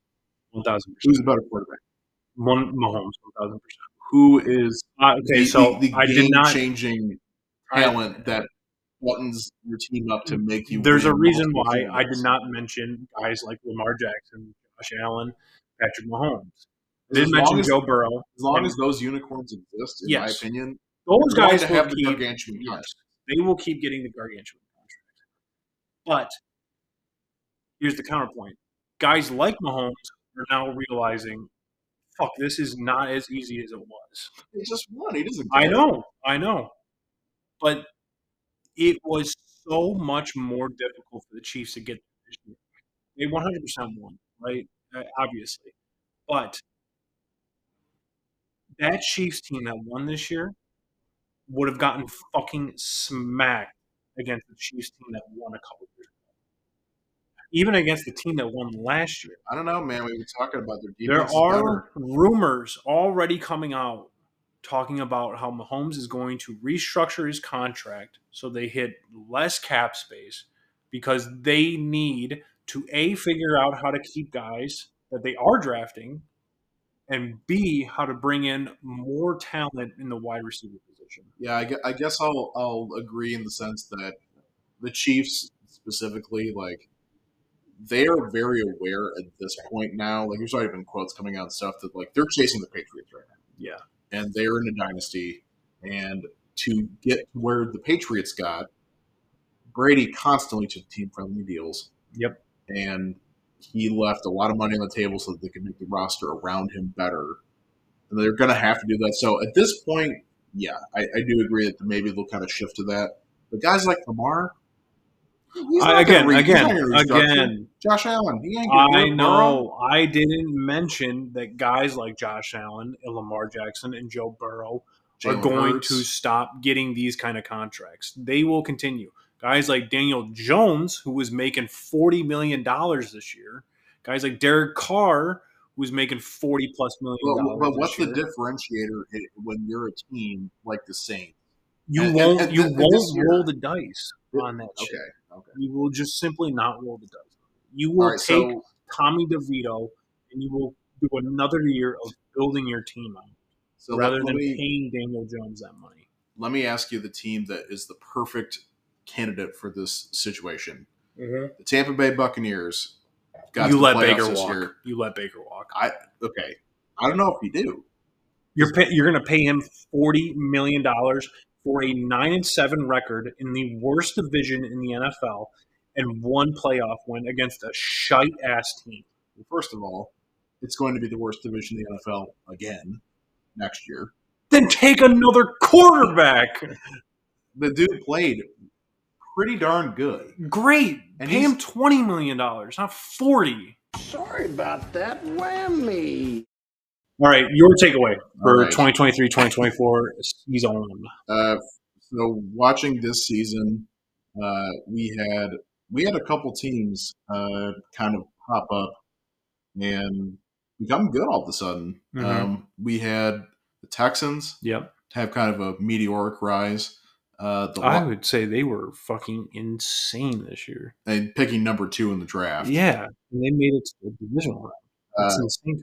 one thousand. Who's the better quarterback? Mahomes, one thousand percent. Who is Uh, Okay, the, so the, the I did not changing talent that buttons your team up to make you? There's a reason why Super I did not mention guys like Lamar Jackson, Josh Allen, Patrick Mahomes. I didn't mention as- Joe Burrow. As long And as those unicorns exist, in Yes. my opinion, those guys will have the keep, gargantuan yes, they will keep getting the gargantuan contract. But here's the counterpoint: guys like Mahomes are now realizing, "Fuck, this is not as easy as it was." He just won. He doesn't. I know, I know, but it was so much more difficult for the Chiefs to get this year. They 100 percent won, right? Uh, obviously, but that Chiefs team that won this year would have gotten fucking smacked against the Chiefs team that won a couple years ago. Even against the team that won last year. I don't know, man. We were talking about their There defense. is are rumors already coming out talking about how Mahomes is going to restructure his contract so they hit less cap space because they need to a figure out how to keep guys that they are drafting and b how to bring in more talent in the wide receiver position. Yeah, I guess I'll I'll agree in the sense that the Chiefs specifically, like, they are very aware at this point now. Like, there's already been quotes coming out and stuff that like they're chasing the Patriots right now. Yeah. and they're in a dynasty. And to get where the Patriots got, Brady constantly took team friendly deals. Yep. And he left a lot of money on the table so that they could make the roster around him better. And they're going to have to do that. So at this point, yeah, I, I do agree that maybe they'll kind of shift to that. But guys like Lamar, I- again, re- again, again, Josh Allen, he ain't I know. I didn't mention that guys like Josh Allen and Lamar Jackson and Joe Burrow Burrow. are going Hurts. to stop getting these kind of contracts. They will continue. Guys like Daniel Jones, who was making $40 million this year, guys like Derek Carr, who was making 40 plus million dollars. but what's the year. differentiator when you're a team like the Saints? You and- won't and- you and won't year- roll the dice on that shit. Okay. You will just simply not roll the dice. You will right, take so Tommy DeVito and you will do another year of building your team out so rather than me paying Daniel Jones that money. let me ask you the team that is the perfect candidate for this situation. Mm-hmm. The Tampa Bay Buccaneers. Got you let Baker walk. year. You let Baker walk. I Okay, I don't know if you do. You're pay, you're going to pay him forty million dollars for a nine and seven record in the worst division in the NFL and one playoff win against a shite ass team. Well, first of all, it's going to be the worst division in the NFL again next year. Then take another quarterback. The dude played pretty darn good. Great. And pay he's- him twenty million dollars, not forty. Sorry about that. Whammy. All right, your takeaway for All right. 2023-2024 season one. Uh, so watching this season, uh, we had we had a couple teams uh, kind of pop up and become good all of a sudden. Mhm. Um, we had the Texans Yep. have kind of a meteoric rise. Uh, the I Lo- would say they were fucking insane this year. and picking number two in the draft. Yeah, and they made it to the divisional round. That's Uh, insane.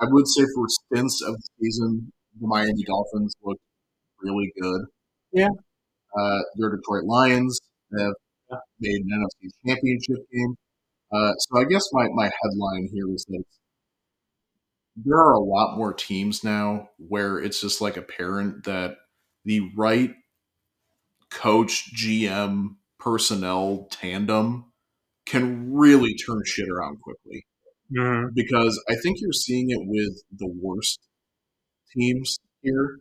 I would say for stints of the season, the Miami Dolphins looked really good. Yeah. Uh, your Detroit Lions have made an NFC championship game. Uh, so I guess my, my headline here is that there are a lot more teams now where it's just like apparent that the right coach, GM, personnel tandem can really turn shit around quickly Mhm. because I think you're seeing it with the worst teams here,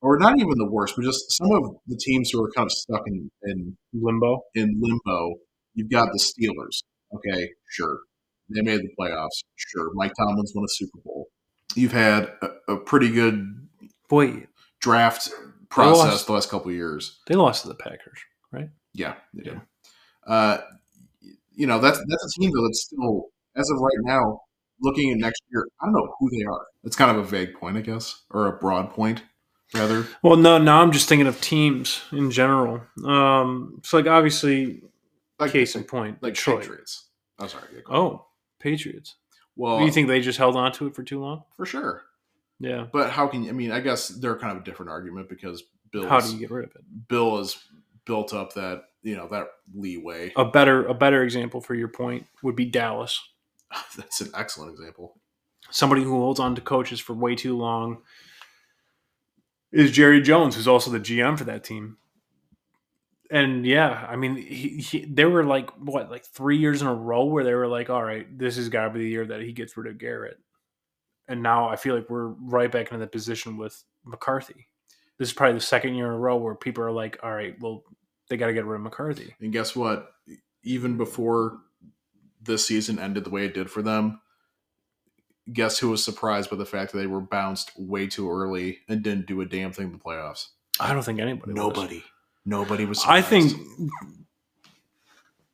or not even the worst, but just some of the teams who are kind of stuck in in, Limbo. in limbo. You've got the Steelers. Okay, sure, they made the playoffs. Sure, Mike Tomlin's won a Super Bowl. You've had a, a pretty good Boy, draft process lost. the last couple of years. they lost to the Packers. Right? Yeah, they Yeah. did. Uh, you know that's that's a team though that's still as of right now looking at next year. I don't know who they are. It's kind of a vague point, I guess, or a broad point rather. Well, no, now I'm just thinking of teams in general. Um, so like obviously, Like case in point, like Detroit. Patriots. I'm sorry. yeah, Oh, Patriots. well, Do you think they just held on to it for too long? for sure? Yeah. But how can you? I mean, I guess they're kind of a different argument because Bill How do you get rid of it? Bill has built up that you know that leeway. A better a better example for your point would be Dallas. That's an excellent example. Somebody who holds on to coaches for way too long is Jerry Jones, who's also the GM for that team. And yeah, I mean, he, he, there were like what, like three years in a row where they were like, "All right, this has got to be the year that he gets rid of Garrett." And now I feel like we're right back into the position with McCarthy. This is probably the second year in a row where people are like, "All right, well, they got to get rid of McCarthy." And guess what? Even before this season ended the way it did for them, guess who was surprised by the fact that they were bounced way too early and didn't do a damn thing in the playoffs? I don't think anybody. was. Nobody. Nobody was. I think.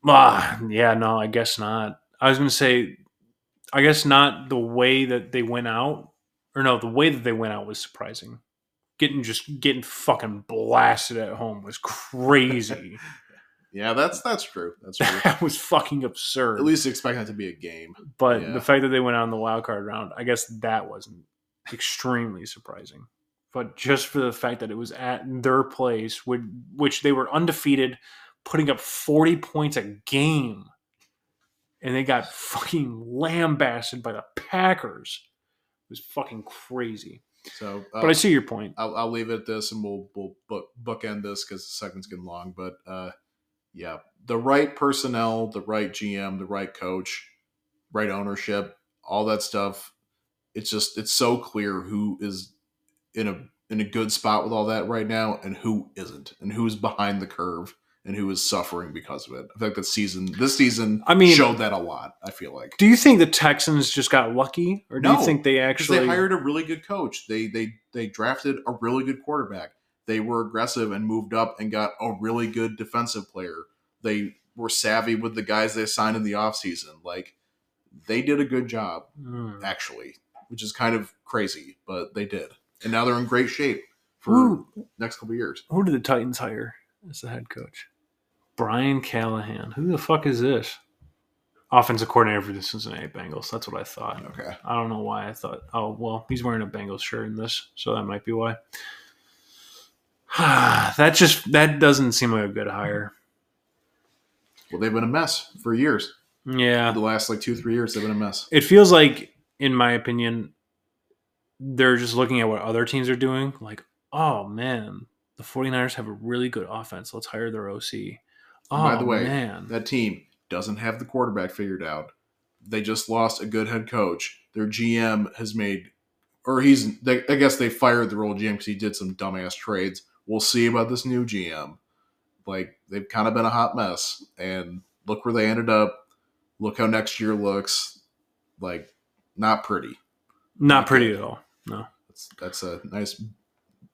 Ah, yeah, no, I guess not. I was going to say, I guess not the way that they went out, or no, the way that they went out was surprising. Getting just getting fucking blasted at home was crazy. Yeah, that's that's true. That's true. that was fucking absurd. At least expect that to be a game. but yeah. the fact that they went out in the wild card round, I guess that wasn't extremely surprising. But just for the fact that it was at their place, which, which they were undefeated, putting up 40 points a game, and they got fucking lambasted by the Packers. It was fucking crazy. So, uh, But I see your point. I'll, I'll leave it at this, and we'll we'll book bookend this because the segment's getting long. But uh, yeah, the right personnel, the right GM, the right coach, right ownership, all that stuff. It's just it's so clear who is in a in a good spot with all that right now, and who isn't, and who's behind the curve, and who is suffering because of it. I think that season, this season, I mean- showed that a lot. I feel like Do you think the Texans just got lucky, or do No, you think they actually they hired a really good coach. They they they drafted a really good quarterback. They were aggressive and moved up and got a really good defensive player. They were savvy with the guys they signed in the offseason. Like they did a good job, Hmm. actually, which is kind of crazy, but they did. And now they're in great shape for Who, next couple years. who did the Titans hire as the head coach? Brian Callahan. Who the fuck is this? Offensive coordinator for the Cincinnati Bengals. That's what I thought. Okay. I don't know why I thought. Oh well, he's wearing a Bengals shirt in this, so that might be why. that just that doesn't seem like a good hire. Well, they've been a mess for years. Yeah, The last like two, three years, they've been a mess. it feels like, in my opinion, they're just looking at what other teams are doing. Like, oh man, the 49ers have a really good offense. Let's hire their OC. Oh By the way, man, that team doesn't have the quarterback figured out. They just lost a good head coach. Their GM has made, or he's, they, I guess they fired the old GM because he did some dumbass trades. We'll see about this new GM. Like, they've kind of been a hot mess. And look where they ended up. Look how next year looks. Like, not pretty. not pretty at all. No. That's, that's a nice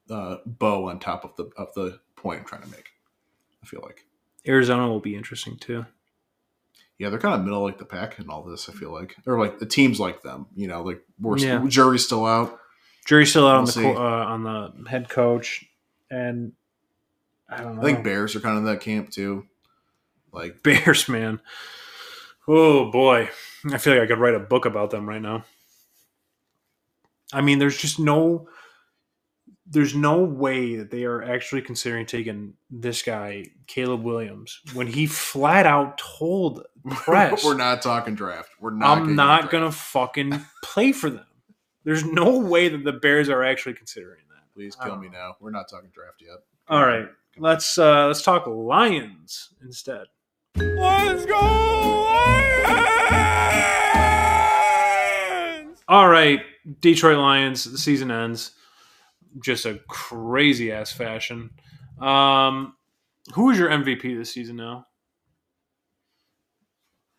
uh, bow on top of the of the point I'm trying to make. I feel like. Arizona will be interesting too. Yeah, they're kind of middle like the pack in all this. I feel like, or like the teams like them. You know, like we're Yeah. jury's still out. Jury's still out on We'll the co- uh, on the head coach, and I don't know. I think Bears are kind of in that camp too. Like Bears, man. Oh boy, I feel like I could write a book about them right now. I mean, there's just no, there's no way that they are actually considering taking this guy, Caleb Williams, when he flat out told press, we're not talking draft. We're not. "I'm not gonna fucking play for them." There's no way that the Bears are actually considering that. Please kill don't me now. We're not talking draft yet. All right, let's uh let's talk Lions instead. Let's go Lions! All right, Detroit Lions. The season ends just a crazy ass fashion. Um, who is your MVP this season now?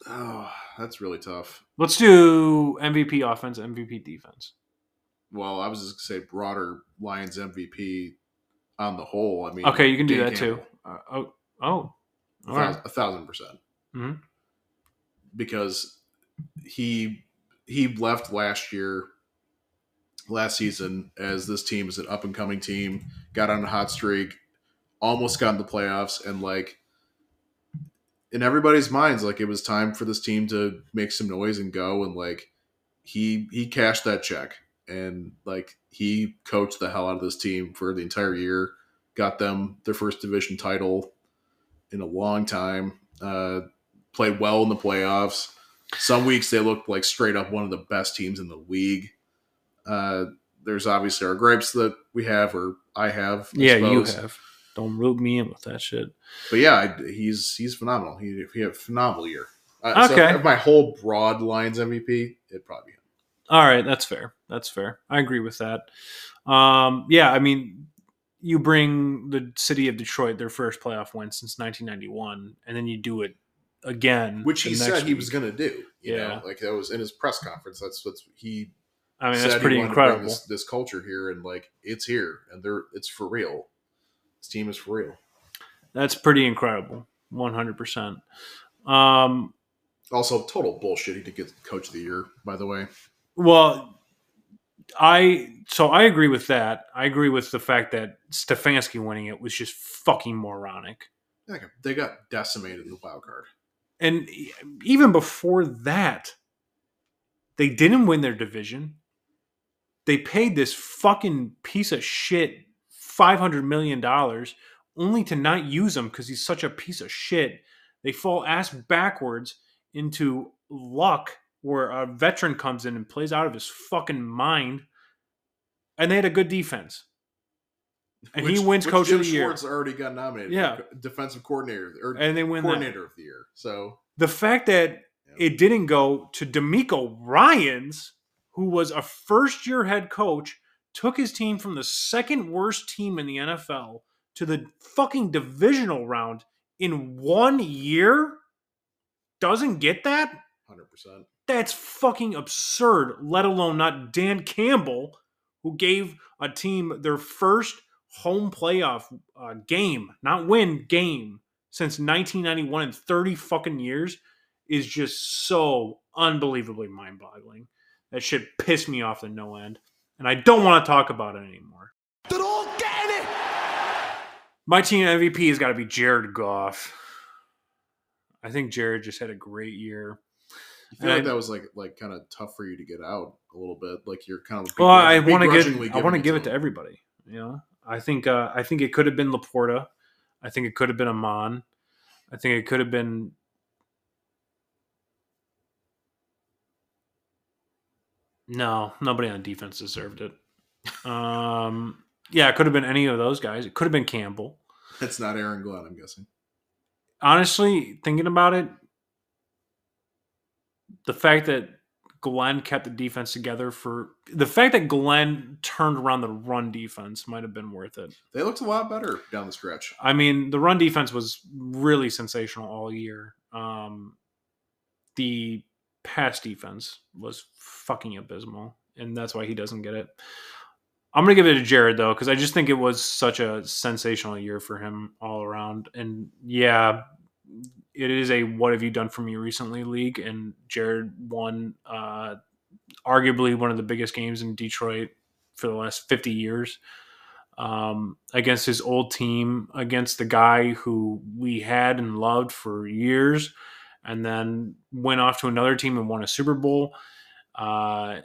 Oh, that's really tough. Let's do MVP offense, MVP defense. Well, I was just gonna say broader Lions MVP on the whole. I mean, Okay, you can do Dan that too. Uh, oh, oh, A, right. thousand, a thousand percent. Mhm. Because he he left last year, last season, as this team is an up and coming team. Got on a hot streak, almost got in the playoffs, and like in everybody's minds, like it was time for this team to make some noise and go. And like he he cashed that check, and like he coached the hell out of this team for the entire year. Got them their first division title in a long time. Uh, played well in the playoffs. Some weeks they looked like straight up one of the best teams in the league. Uh, there's obviously our gripes that we have, or I have. I Yeah, you have. Don't root me in with that shit. But yeah, I, he's he's phenomenal. He he had a phenomenal year. Uh, so Okay. of my whole broad lines MVP, it'd probably be. All right, that's fair. That's fair. I agree with that. Um, yeah, I mean, you bring the city of Detroit their first playoff win since 1991, and then you do it again, which he said he was going to do. You Yeah. know, like that was in his press conference. That's what he I mean, that's pretty he wanted to bring incredible. This, this culture here, and like it's here, and they're it's for real. This team is for real. That's pretty incredible. 100%. Um, Also, total bullshit. He did get coach of the year, by the way. Well, I so I agree with that. I agree with the fact that Stefanski winning it was just fucking moronic. They got- decimated in the wild card. And even before that, they didn't win their division. They paid this fucking piece of shit $500 million only to not use him because he's such a piece of shit. They fall ass backwards into luck where a veteran comes in and plays out of his fucking mind. And they had a good defense. And he wins coach Jim of the year. Schwartz already got nominated. Yeah. defensive coordinator or And they win that. coordinator of the year. So the fact that Yeah. it didn't go to DeMeco Ryans, who was a first year head coach, took his team from the second worst team in the NFL to the fucking divisional round in one year, doesn't get that? hundred percent. That's fucking absurd, let alone not Dan Campbell, who gave a team their first home playoff uh, game, not win, game since 1991 in 30 fucking years is just so unbelievably mind boggling. That shit pissed me off to no end. And I don't want to talk about it anymore. My team MVP has got to be Jared Goff. I think Jared just had a great year. You feel And like I- that was like like kind of tough for you to get out a little bit. Like you're kind of Well, I want to give I want to give it to everybody. You know, I think uh, I think it could have been LaPorta. I think it could have been Amon. I think it could have been. No, nobody on defense deserved it. Um, yeah, it could have been any of those guys. It could have been Campbell. That's not Aaron Glenn, I'm guessing. honestly, thinking about it, the fact that Glenn kept the defense together for the fact that Glenn turned around the run defense might have been worth it. They looked a lot better down the stretch. I mean, the run defense was really sensational all year. Um, the pass defense was fucking abysmal, and that's why he doesn't get it. I'm gonna give it to Jared though, because I just think it was such a sensational year for him all around. And yeah, it is a "What have you done for me recently?" league, and Jared won uh, arguably one of the biggest games in Detroit for the last 50 years. um, against his old team, against the guy who we had and loved for years, and then went off to another team and won a Super Bowl. Uh,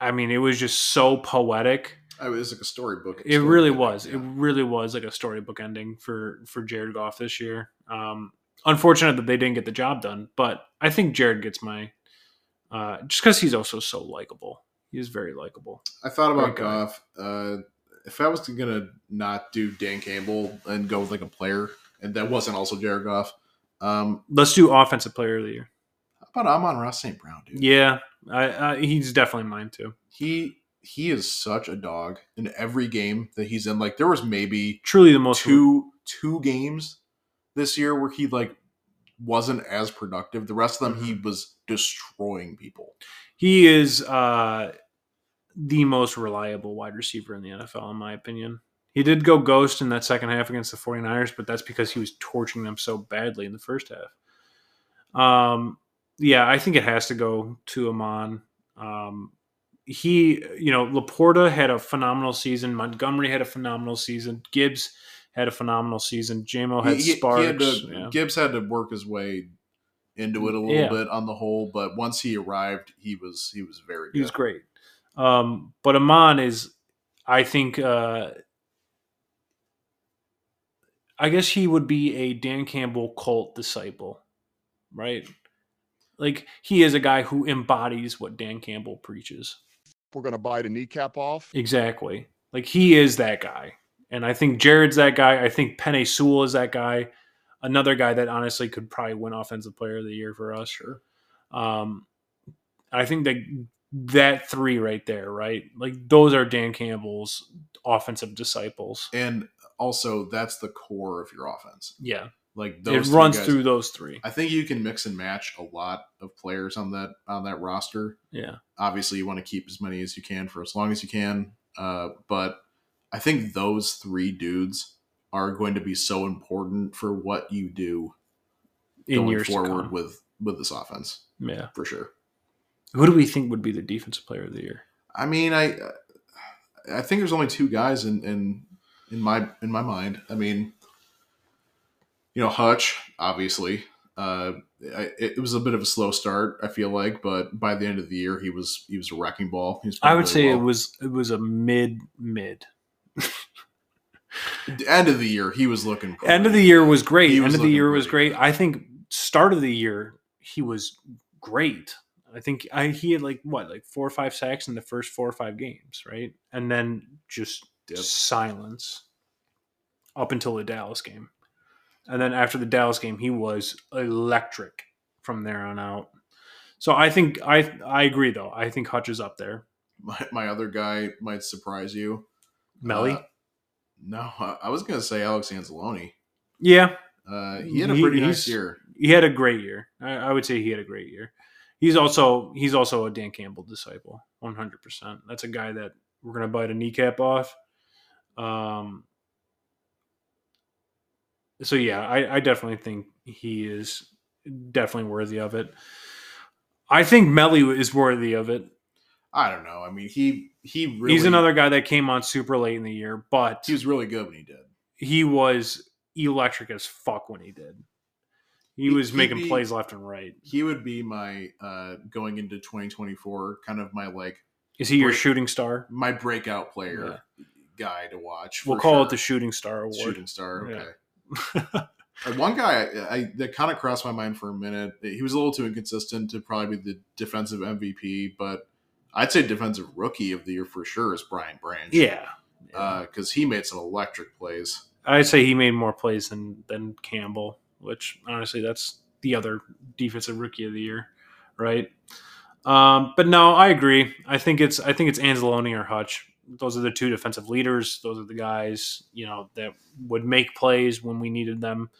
I mean, it was just so poetic. I it was like a storybook. It really storybook, was. yeah. It really was like a storybook ending for for Jared Goff this year. Um, unfortunate that they didn't get the job done, but I think Jared gets my uh, just because he's also so likable. He is very likable. I thought about. Goff. Uh, if I was gonna not do Dan Campbell and go with like a player, and that wasn't also Jared Goff, um, Let's do offensive player of the year. how about Amon-Ra St. Brown, dude? Yeah, I, I, he's definitely mine too. He he is such a dog in every game that he's in. Like there was maybe Truly the most two two games this year where he like wasn't as productive. The rest of them he was destroying people. He is uh, the most reliable wide receiver in the NFL, in my opinion. He did go ghost in that second half against the 49ers, but that's because he was torching them so badly in the first half. Um, yeah, I think it has to go to Amon. Um, he, you know, LaPorta had a phenomenal season. Montgomery had a phenomenal season. Gibbs had a phenomenal season. Jamo had He- he- he sparks. had to- yeah. Gibbs had to work his way into it a little Yeah. bit on the whole, but once he arrived, he was he was very good. He was great. Um, but Amon is, I think, uh, I guess he would be a Dan Campbell cult disciple, right? Like he is a guy who embodies what Dan Campbell preaches. We're going to bite a kneecap off. Exactly. Like he is that guy. And I think Jared's that guy. I think Penei Sewell is that guy. Another guy that honestly could probably win offensive player of the year for us. Sure. Um, I think that that three right there, right? Like those are Dan Campbell's offensive disciples. and also that's the core of your offense. Yeah. Like It runs guys- through those three. I think you can mix and match a lot of players on that on that roster. Yeah. Obviously, you want to keep as many as you can for as long as you can. Uh, but I think those three dudes are going to be so important for what you do In going forward with with this offense Yeah. for sure. Who do we think would be the defensive player of the year? I mean, I I think there's only two guys in in in my in my mind. I mean, you know, Hutch obviously. Uh, I, it was a bit of a slow start, I feel like, but by the end of the year, he was he was a wrecking ball. He was I would really say it was it was a mid mid. end of the year. He was looking. End of the year was great. He End was of the year was great. I think start of the year he was great. I think I he had like what like four or five sacks in the first four or five games, right? And then just Yep. silence up until the Dallas game. And then after the Dallas game, he was electric from there on out. So I think I I agree though. I think Hutch is up there. My, my other guy might surprise you. Melly, Uh, no, I, I was gonna say Alex Anzalone. yeah, Uh, he had a pretty he's- nice year. he had a great year. I, I would say he had a great year. He's also he's also a Dan Campbell disciple, one hundred percent. That's a guy that we're gonna bite a kneecap off. Um. So yeah, I, I definitely think he is definitely worthy of it. I think Melly is worthy of it. I don't know. I mean, he he really He's another guy that came on super late in the year, but He was really good when he did. he was electric as fuck when he did. He, He- was making be- plays left and right. He would be my uh going into 2024 kind of my like Is he your shooting star? my breakout player guy to watch. We'll call sure. it the shooting star award. shooting star. Okay. Uh, One guy I, I, that kind of crossed my mind for a minute. He was a little too inconsistent to probably be the defensive MVP, but I'd say defensive rookie of the year for sure is Brian Branch. yeah. because he made some electric plays. I'd say he made more plays than than Campbell, which honestly that's the other defensive rookie of the year, right? Um, but no, I agree. I think it's I think it's Anzalone or Hutch. Those are the two defensive leaders. Those are the guys you know that would make plays when we needed them.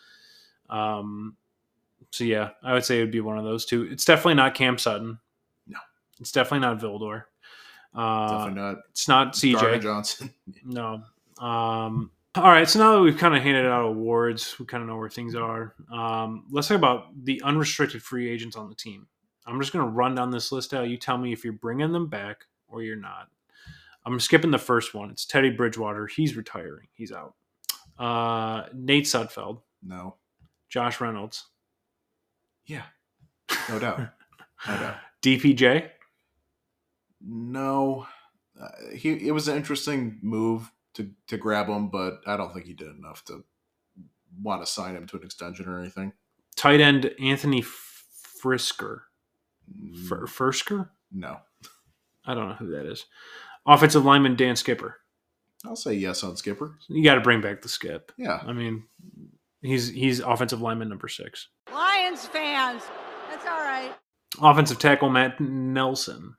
Um, so yeah, I would say it would be one of those two. It's definitely not Cam Sutton. No. it's definitely not Vildor. Uh, Definitely not it's not CJ. Darvin Johnson. No. Um, all right. So now that we've kind of handed out awards, we kind of know where things are. Um, let's talk about the unrestricted free agents on the team. I'm just going to run down this list out. You tell me if you're bringing them back or you're not. I'm skipping the first one. It's Teddy Bridgewater. He's retiring. He's out. Uh, Nate Sudfeld, No. Josh Reynolds, Yeah. No doubt. No doubt. DPJ. No. Uh, he it was an interesting move to to grab him, but I don't think he did enough to want to sign him to an extension or anything. Tight end Anthony Firkser. Mm, Firkser? No. I don't know who that is. Offensive lineman Dan Skipper. I'll say yes on Skipper. You got to bring back the skip. Yeah. I mean, he's he's offensive lineman number six. Lions fans. That's all right. Offensive tackle Matt Nelson.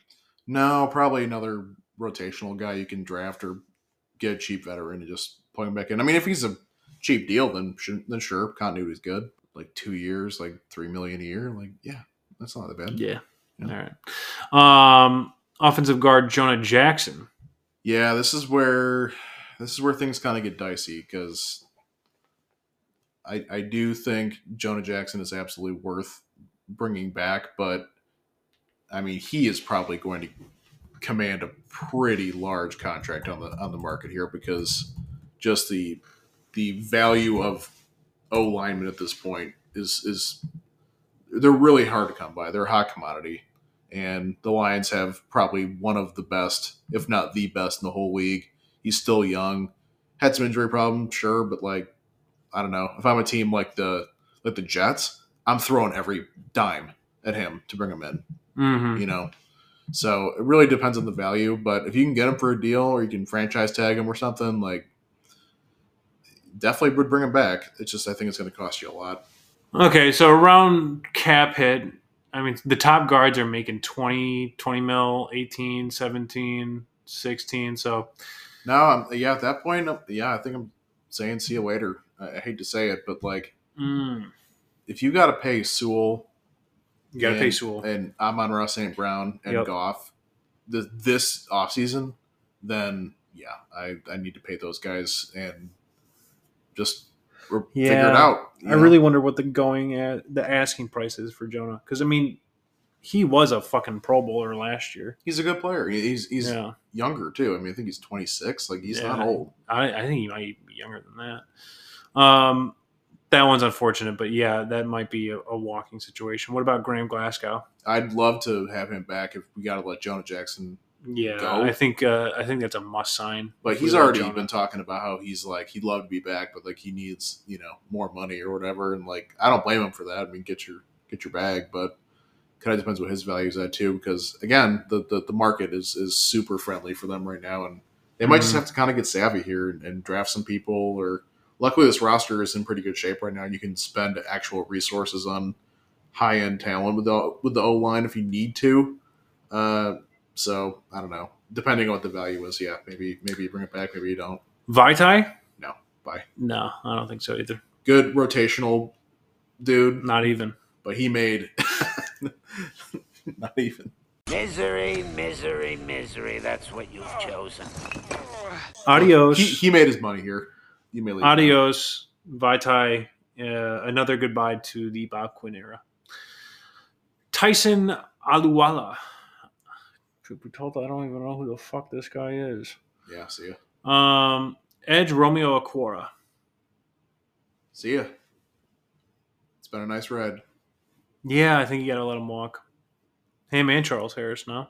No, probably another rotational guy you can draft or get a cheap veteran and just plug him back in. I mean, if he's a cheap deal, then then sure, continuity's good. Like two years, like three million a year. Like, yeah, that's not that bad. Yeah. Yeah. All right. Um, offensive guard Jonah Jackson. Yeah, this is where this is where things kind of get dicey because I I do think Jonah Jackson is absolutely worth bringing back, but I mean he is probably going to command a pretty large contract on the on the market here because just the the value of O linemen at this point is is they're really hard to come by. They're a hot commodity and the Lions have probably one of the best, if not the best, in the whole league. He's still young, had some injury problems, sure, but like I don't know. If I'm a team like the like the Jets, I'm throwing every dime at him to bring him in. Mm-hmm. You know, so it really depends on the value. But if you can get him for a deal, or you can franchise tag him or something, like definitely would bring him back. It's just I think it's going to cost you a lot. Okay, so around cap hit, I mean, the top guards are making 20, 20 mil, 18, 17, 16. So, No, I'm, yeah, at that point, yeah, I think I'm saying see you later. I, I hate to say it, but like mm, if you got to pay Sewell, you got to pay Sewell. and Amon-Ra St. Brown and Yep. Goff the, this offseason, then yeah, I, I need to pay those guys and just or figure it Yeah. out. I know? really wonder what the going at the asking price is for Jonah. Because, I mean, he was a fucking Pro Bowler last year. he's a good player. He's he's yeah. younger too. I mean, I think he's 26. Like he's Yeah. not old. I, I think he might be younger than that. Um, that one's unfortunate, but yeah, that might be a, a walking situation. What about Graham Glasgow? I'd love to have him back if we got to let Jonah Jackson Yeah, Go. I think uh, I think that's a must sign. But he's already Jonah- been talking about how he's like he'd love to be back, but like he needs you know more money or whatever. And like I don't blame him for that. I mean, get your get your bag, but kind of depends what his value is at too. Because again, the, the the market is is super friendly for them right now, and they might just Mhm. have to kind of get savvy here and, and draft some people. Or luckily, this roster is in pretty good shape right now, and you can spend actual resources on high end talent with the with the O line if you need to. Uh, so I don't know. Depending on what the value is, yeah, maybe maybe you bring it back, maybe you don't. Vaitai? No, bye. No, I don't think so either. Good rotational dude, Not even. but he made not even. Misery, misery, misery. That's what you've chosen. Adios. He, he made his money here. You may leave. now. Adios, Vaitai. Uh, another goodbye to the Bob Quinn era. Tyson Alualu. Told, I don't even know who the fuck this guy is. Yeah, see ya. Um, Edge Romeo Okwara. See ya. It's been a nice ride. Yeah, I think you gotta let him walk. Him and Charles Harris, no?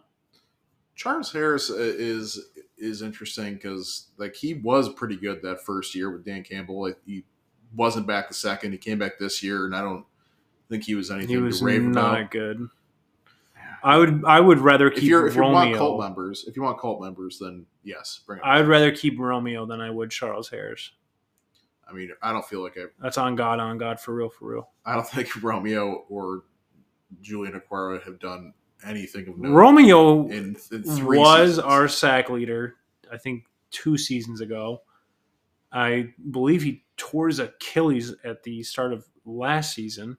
Charles Harris uh, is is interesting because like he was pretty good that first year with Dan Campbell. He wasn't back the second. He came back this year, and I don't think he was anything He was to rave not about. good. I would I would rather keep If you're if you want Romeo. cult members, if you want cult members, then yes, bring. I'd rather keep Romeo than I would Charles Harris. I mean, I don't feel like I That's on God, on God, for real, for real. I don't think Romeo or Julian Okwara have done anything of note Romeo in, in three was seasons. our sack leader, I think two seasons ago. I believe he tore his Achilles at the start of last season,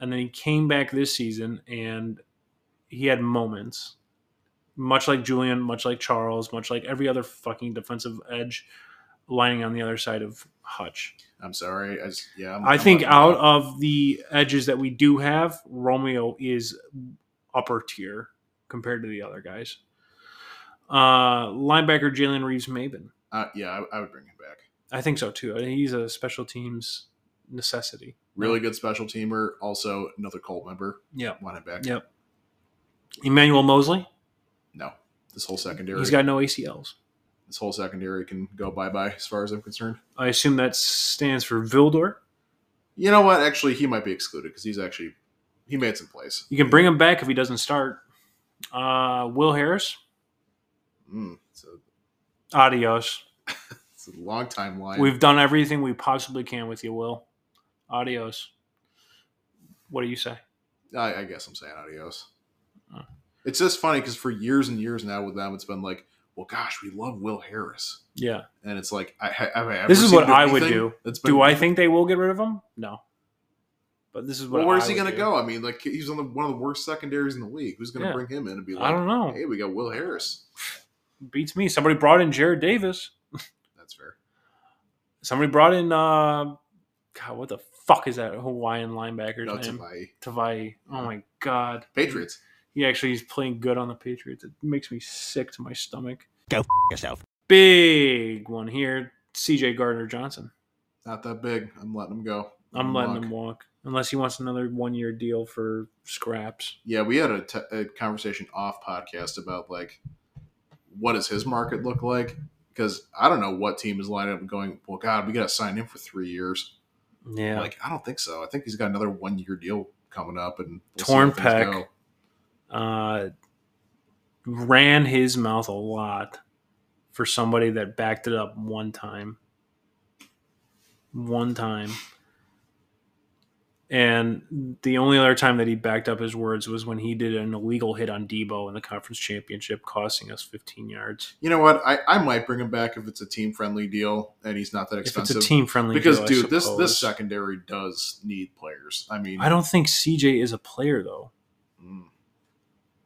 and then he came back this season and he had moments. Much like Julian, much like Charles, much like every other fucking defensive edge lining on the other side of Hutch. I'm sorry. I just, yeah, I'm, I I'm think out of the edges that we do have, Romeo is upper tier compared to the other guys. Uh, linebacker Jalen Reeves-Maybin. Uh, yeah, I, I would bring him back. I think so too. I think He's a special teams necessity. Really good special teamer. Also, another Colt member. Yep. Want him back? Yep. Emmanuel Moseley. No, this whole secondary. He's got no ACLs. this whole secondary can go bye bye as far as I'm concerned. I assume that stands for Vildor. You know what? Actually, he might be excluded because he's actually he made some plays. You can bring him back if he doesn't start. Uh, Will Harris. Mm, a, Adios. it's a long time line. We've done everything we possibly can with you, Will. Adios. What do you say? I, I guess I'm saying adios. It's just funny because for years and years now with them, it's been like, well, gosh, we love Will Harris, Yeah. and it's like, I, I, have I ever This is what I would do. Been, Do I think they will get rid of him? No. But this is what. Well, where's he going to go? I mean, like he's on the, one of the worst secondaries in the league. Who's going to Yeah. bring him in and be like, I don't know. hey, we got Will Harris? Beats me. Somebody brought in Jarrad Davis. That's fair. Somebody brought in. uh God, what the fuck is that Hawaiian linebacker's No, name? Tavai. Tavai. Oh my god. Patriots. He actually is playing good on the Patriots. It makes me sick to my stomach. Go f- yourself. Big one here. CJ Gardner Johnson. Not that big. I'm letting him go. I'm Let letting him walk. Unless he wants another one year deal for scraps. Yeah, we had a, t- a conversation off podcast about like what does his market look like? Because I don't know what team is lining up and going. Well, God, we got to sign him for three years. Yeah. Like, I don't think so. I think he's got another one year deal coming up, and we'll Torn how things pec. Uh, ran his mouth a lot for somebody that backed it up one time. One time. And the only other time that he backed up his words was when he did an illegal hit on Deebo in the conference championship, costing us 15 yards. You know what? I, I might bring him back if it's a team friendly deal and he's not that If expensive. it's a team friendly because, deal, dude, this this secondary does need players. I mean, I don't think CJ is a player though. mm.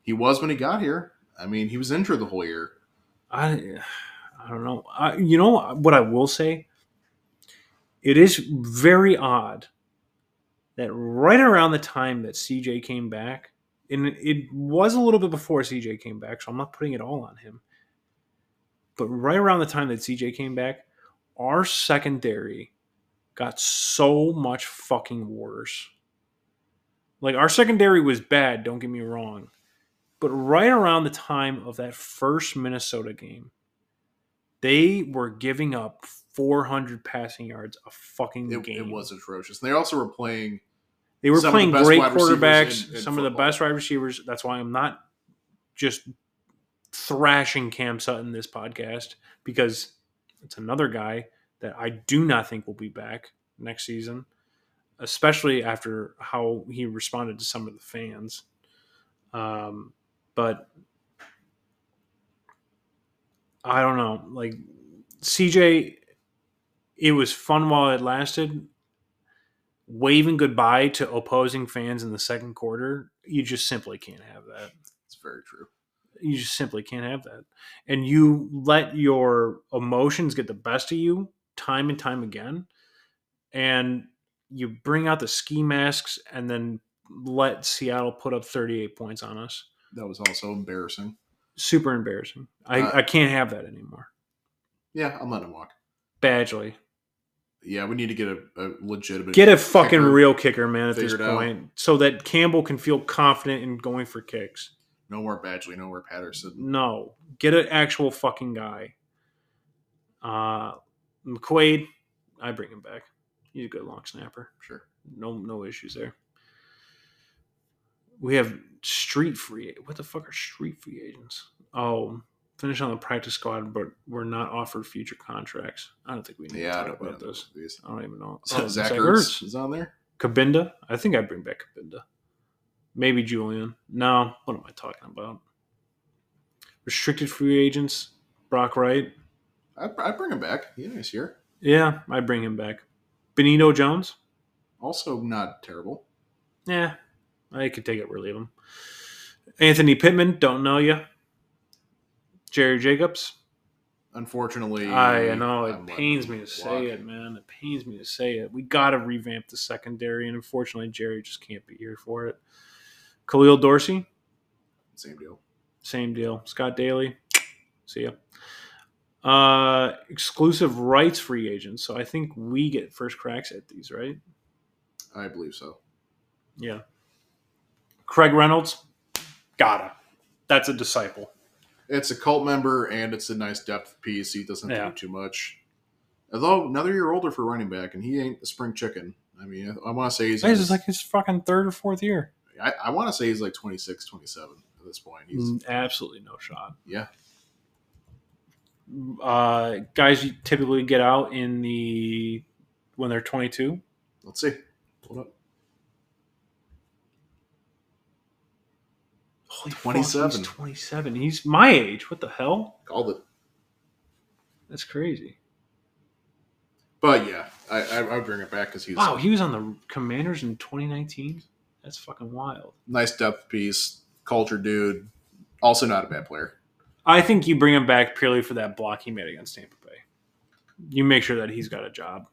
He was when he got here. I mean, he was injured the whole year. I I don't know. I, you know what I will say? It is very odd that right around the time that CJ came back, and it- was a little bit before CJ came back, so I'm not putting it all on him. But right around the time that CJ came back, our secondary got so much fucking worse. Like our secondary was bad, don't get me wrong. But right around the time of that first Minnesota game, they were giving up 400 passing yards a fucking It, game. it was atrocious. And they also were playing. They were some of the playing best great quarterbacks, in- in some of the best wide receivers. That's why I'm not just thrashing Cam Sutton this podcast because it's another guy that I do not think will be back next season, especially after how he responded to some of the fans. Um, but I don't know. Like CJ, it was fun while it lasted. Waving goodbye to opposing fans in the second quarter, you just simply can't have that. It's very true. You just simply can't have that. And you let your emotions get the best of you time and time again. And you bring out the ski masks and then let Seattle put up 38 points on us. That was also embarrassing. Super embarrassing. I, Uh, I can't have that anymore. Yeah, I'm letting him walk. Badgley. Yeah, we need to get a, a legitimate. Get a fucking kicker. real kicker, man, at this figured out. point, so that Campbell can feel confident in going for kicks. No more Badgley, no more Patterson. No, get an actual fucking guy. Uh, McQuaide, I bring him back. He's a good long snapper. Sure. No, no issues there. We have street free. What the fuck are street free agents? Oh, finish on the practice squad, but we're not offered future contracts. I don't think we need Yeah, to talk about this. these. I don't even know. So Oh, Zach Zach Ertz is on there. Cabinda. I think I'd bring back Cabinda. Maybe Julian. No, what am I talking about? Restricted free agents. Brock Wright. I I bring him back. He's nice here. Yeah, I'd bring him back. Benito Jones. Also not terrible. Yeah, I could take it or leave him. Anthony Pittman. Don't know you. Jerry Jacobs. Unfortunately, I know it I'm pains me to say it, man. It pains me to say it. We got to revamp the secondary, and unfortunately, Jerry just can't be here for it. Khalil Dorsey. Same deal. Same deal. Scott Daly. See ya. Uh, exclusive rights free agents. So I think we get first cracks at these, right? I believe so. Yeah. Craig Reynolds, gotta. That's a disciple. It's a cult member and it's a nice depth piece. He doesn't Yeah. do too much. Although another year older for running back, and he ain't a spring chicken. I mean, I, want to say he's. Like his fucking third or fourth year. I, I want to say he's like 26, 27 at this point. He's Mm, Absolutely no shot. yeah. Uh, guys you typically get out in the when they're 22. Let's see. Hold up. Holy fuck, 27. he's 27. He's my age. What the hell? Called it. That's crazy. But yeah, I I, I bring it back because he's Wow, he was on the Commanders in 2019. That's fucking wild. nice depth piece, culture dude. Also not a bad player. I think you bring him back purely for that block he made against Tampa Bay. You make sure that he's got a job.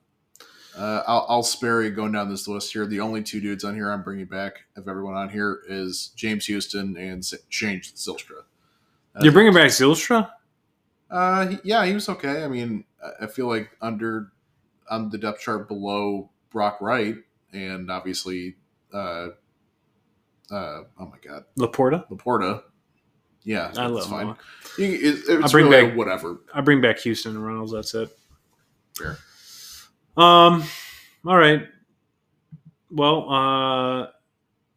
Uh, I'll, I'll spare you going down this list here. The only two dudes on here I'm bringing back of everyone on here is James Houston and Shane Zylstra. Uh, You're bringing back Zylstra? Uh, he- yeah, he was okay. I mean, I- I feel like under on the depth chart below Brock Wright, and obviously, uh, uh, oh my God, LaPorta? LaPorta. Yeah, I that's love fine. You- it- it's bring really back- whatever. I bring back Houston and Reynolds. That's it. Fair. Um. All right. Well, uh,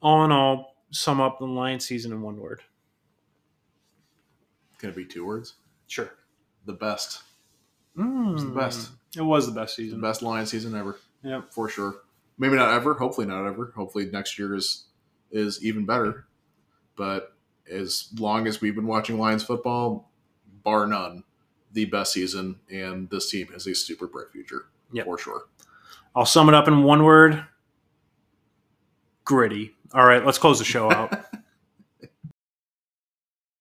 all in all, sum up the Lions season in one word. Can it be two words? Sure. The best, Mm, was the best. It was the best the season. best Lion season ever. Yep. for sure. Maybe not ever. Hopefully not ever. Hopefully next year is is even better. But as long as we've been watching Lions football, bar none, the best season, and this team has a super bright future Yep. for sure. I'll sum it up in one word: gritty. All right, let's close the show out.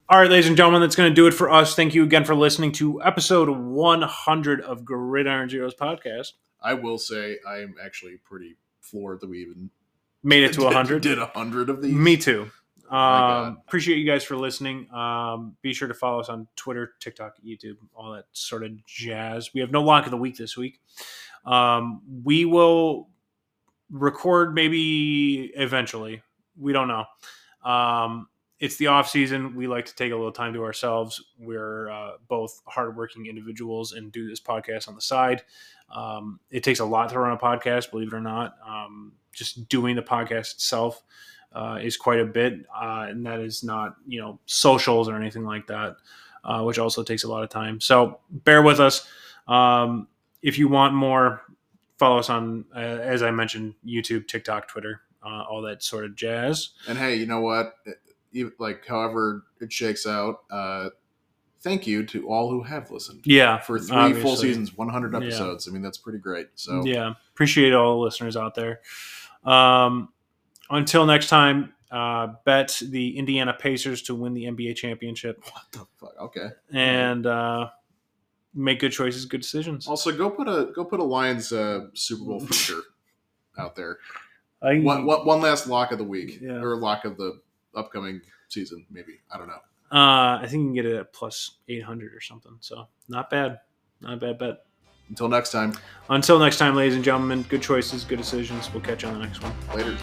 All right, ladies and gentlemen, that's going to do it for us. Thank you again for listening to episode 100 of Gridiron Zeros podcast. I will say I am actually pretty floored that we even Made it to 100. Did a hundred of these? Me too. Um, appreciate you guys for listening. Um, be sure to follow us on Twitter, TikTok, YouTube, all that sort of jazz. We have no lock of the week this week. Um, we will record maybe eventually. We don't know. Um, it's the off season. We like to take a little time to ourselves. We're uh, both hardworking individuals and do this podcast on the side. Um, it takes a lot to run a podcast, believe it or not. Um, just doing the podcast itself uh, is quite a bit, uh, and that is not you know socials or anything like that, uh, which also takes a lot of time. So bear with us. Um, if you want more, follow us on, uh, as I mentioned, YouTube, TikTok, Twitter, uh, all that sort of jazz. And hey, you know what? Like, however it shakes out, uh, thank you to all who have listened Yeah, for three full seasons, 100 Yeah. episodes. I mean, that's pretty great. So yeah, appreciate all the listeners out there. Um, until next time, uh, bet the Indiana Pacers to win the NBA championship what the fuck? Okay. and uh, make good choices, good decisions. Also, go put a go put a Lions uh, Super Bowl future out there. I, One, one, last lock of the week Yeah. or lock of the upcoming season, maybe. I don't know. Uh, I think you can get it at plus 800 or something. So not bad. Not a bad bet. Until next time, Until next time, ladies and gentlemen, good choices, good decisions. We'll catch you on the next one. later.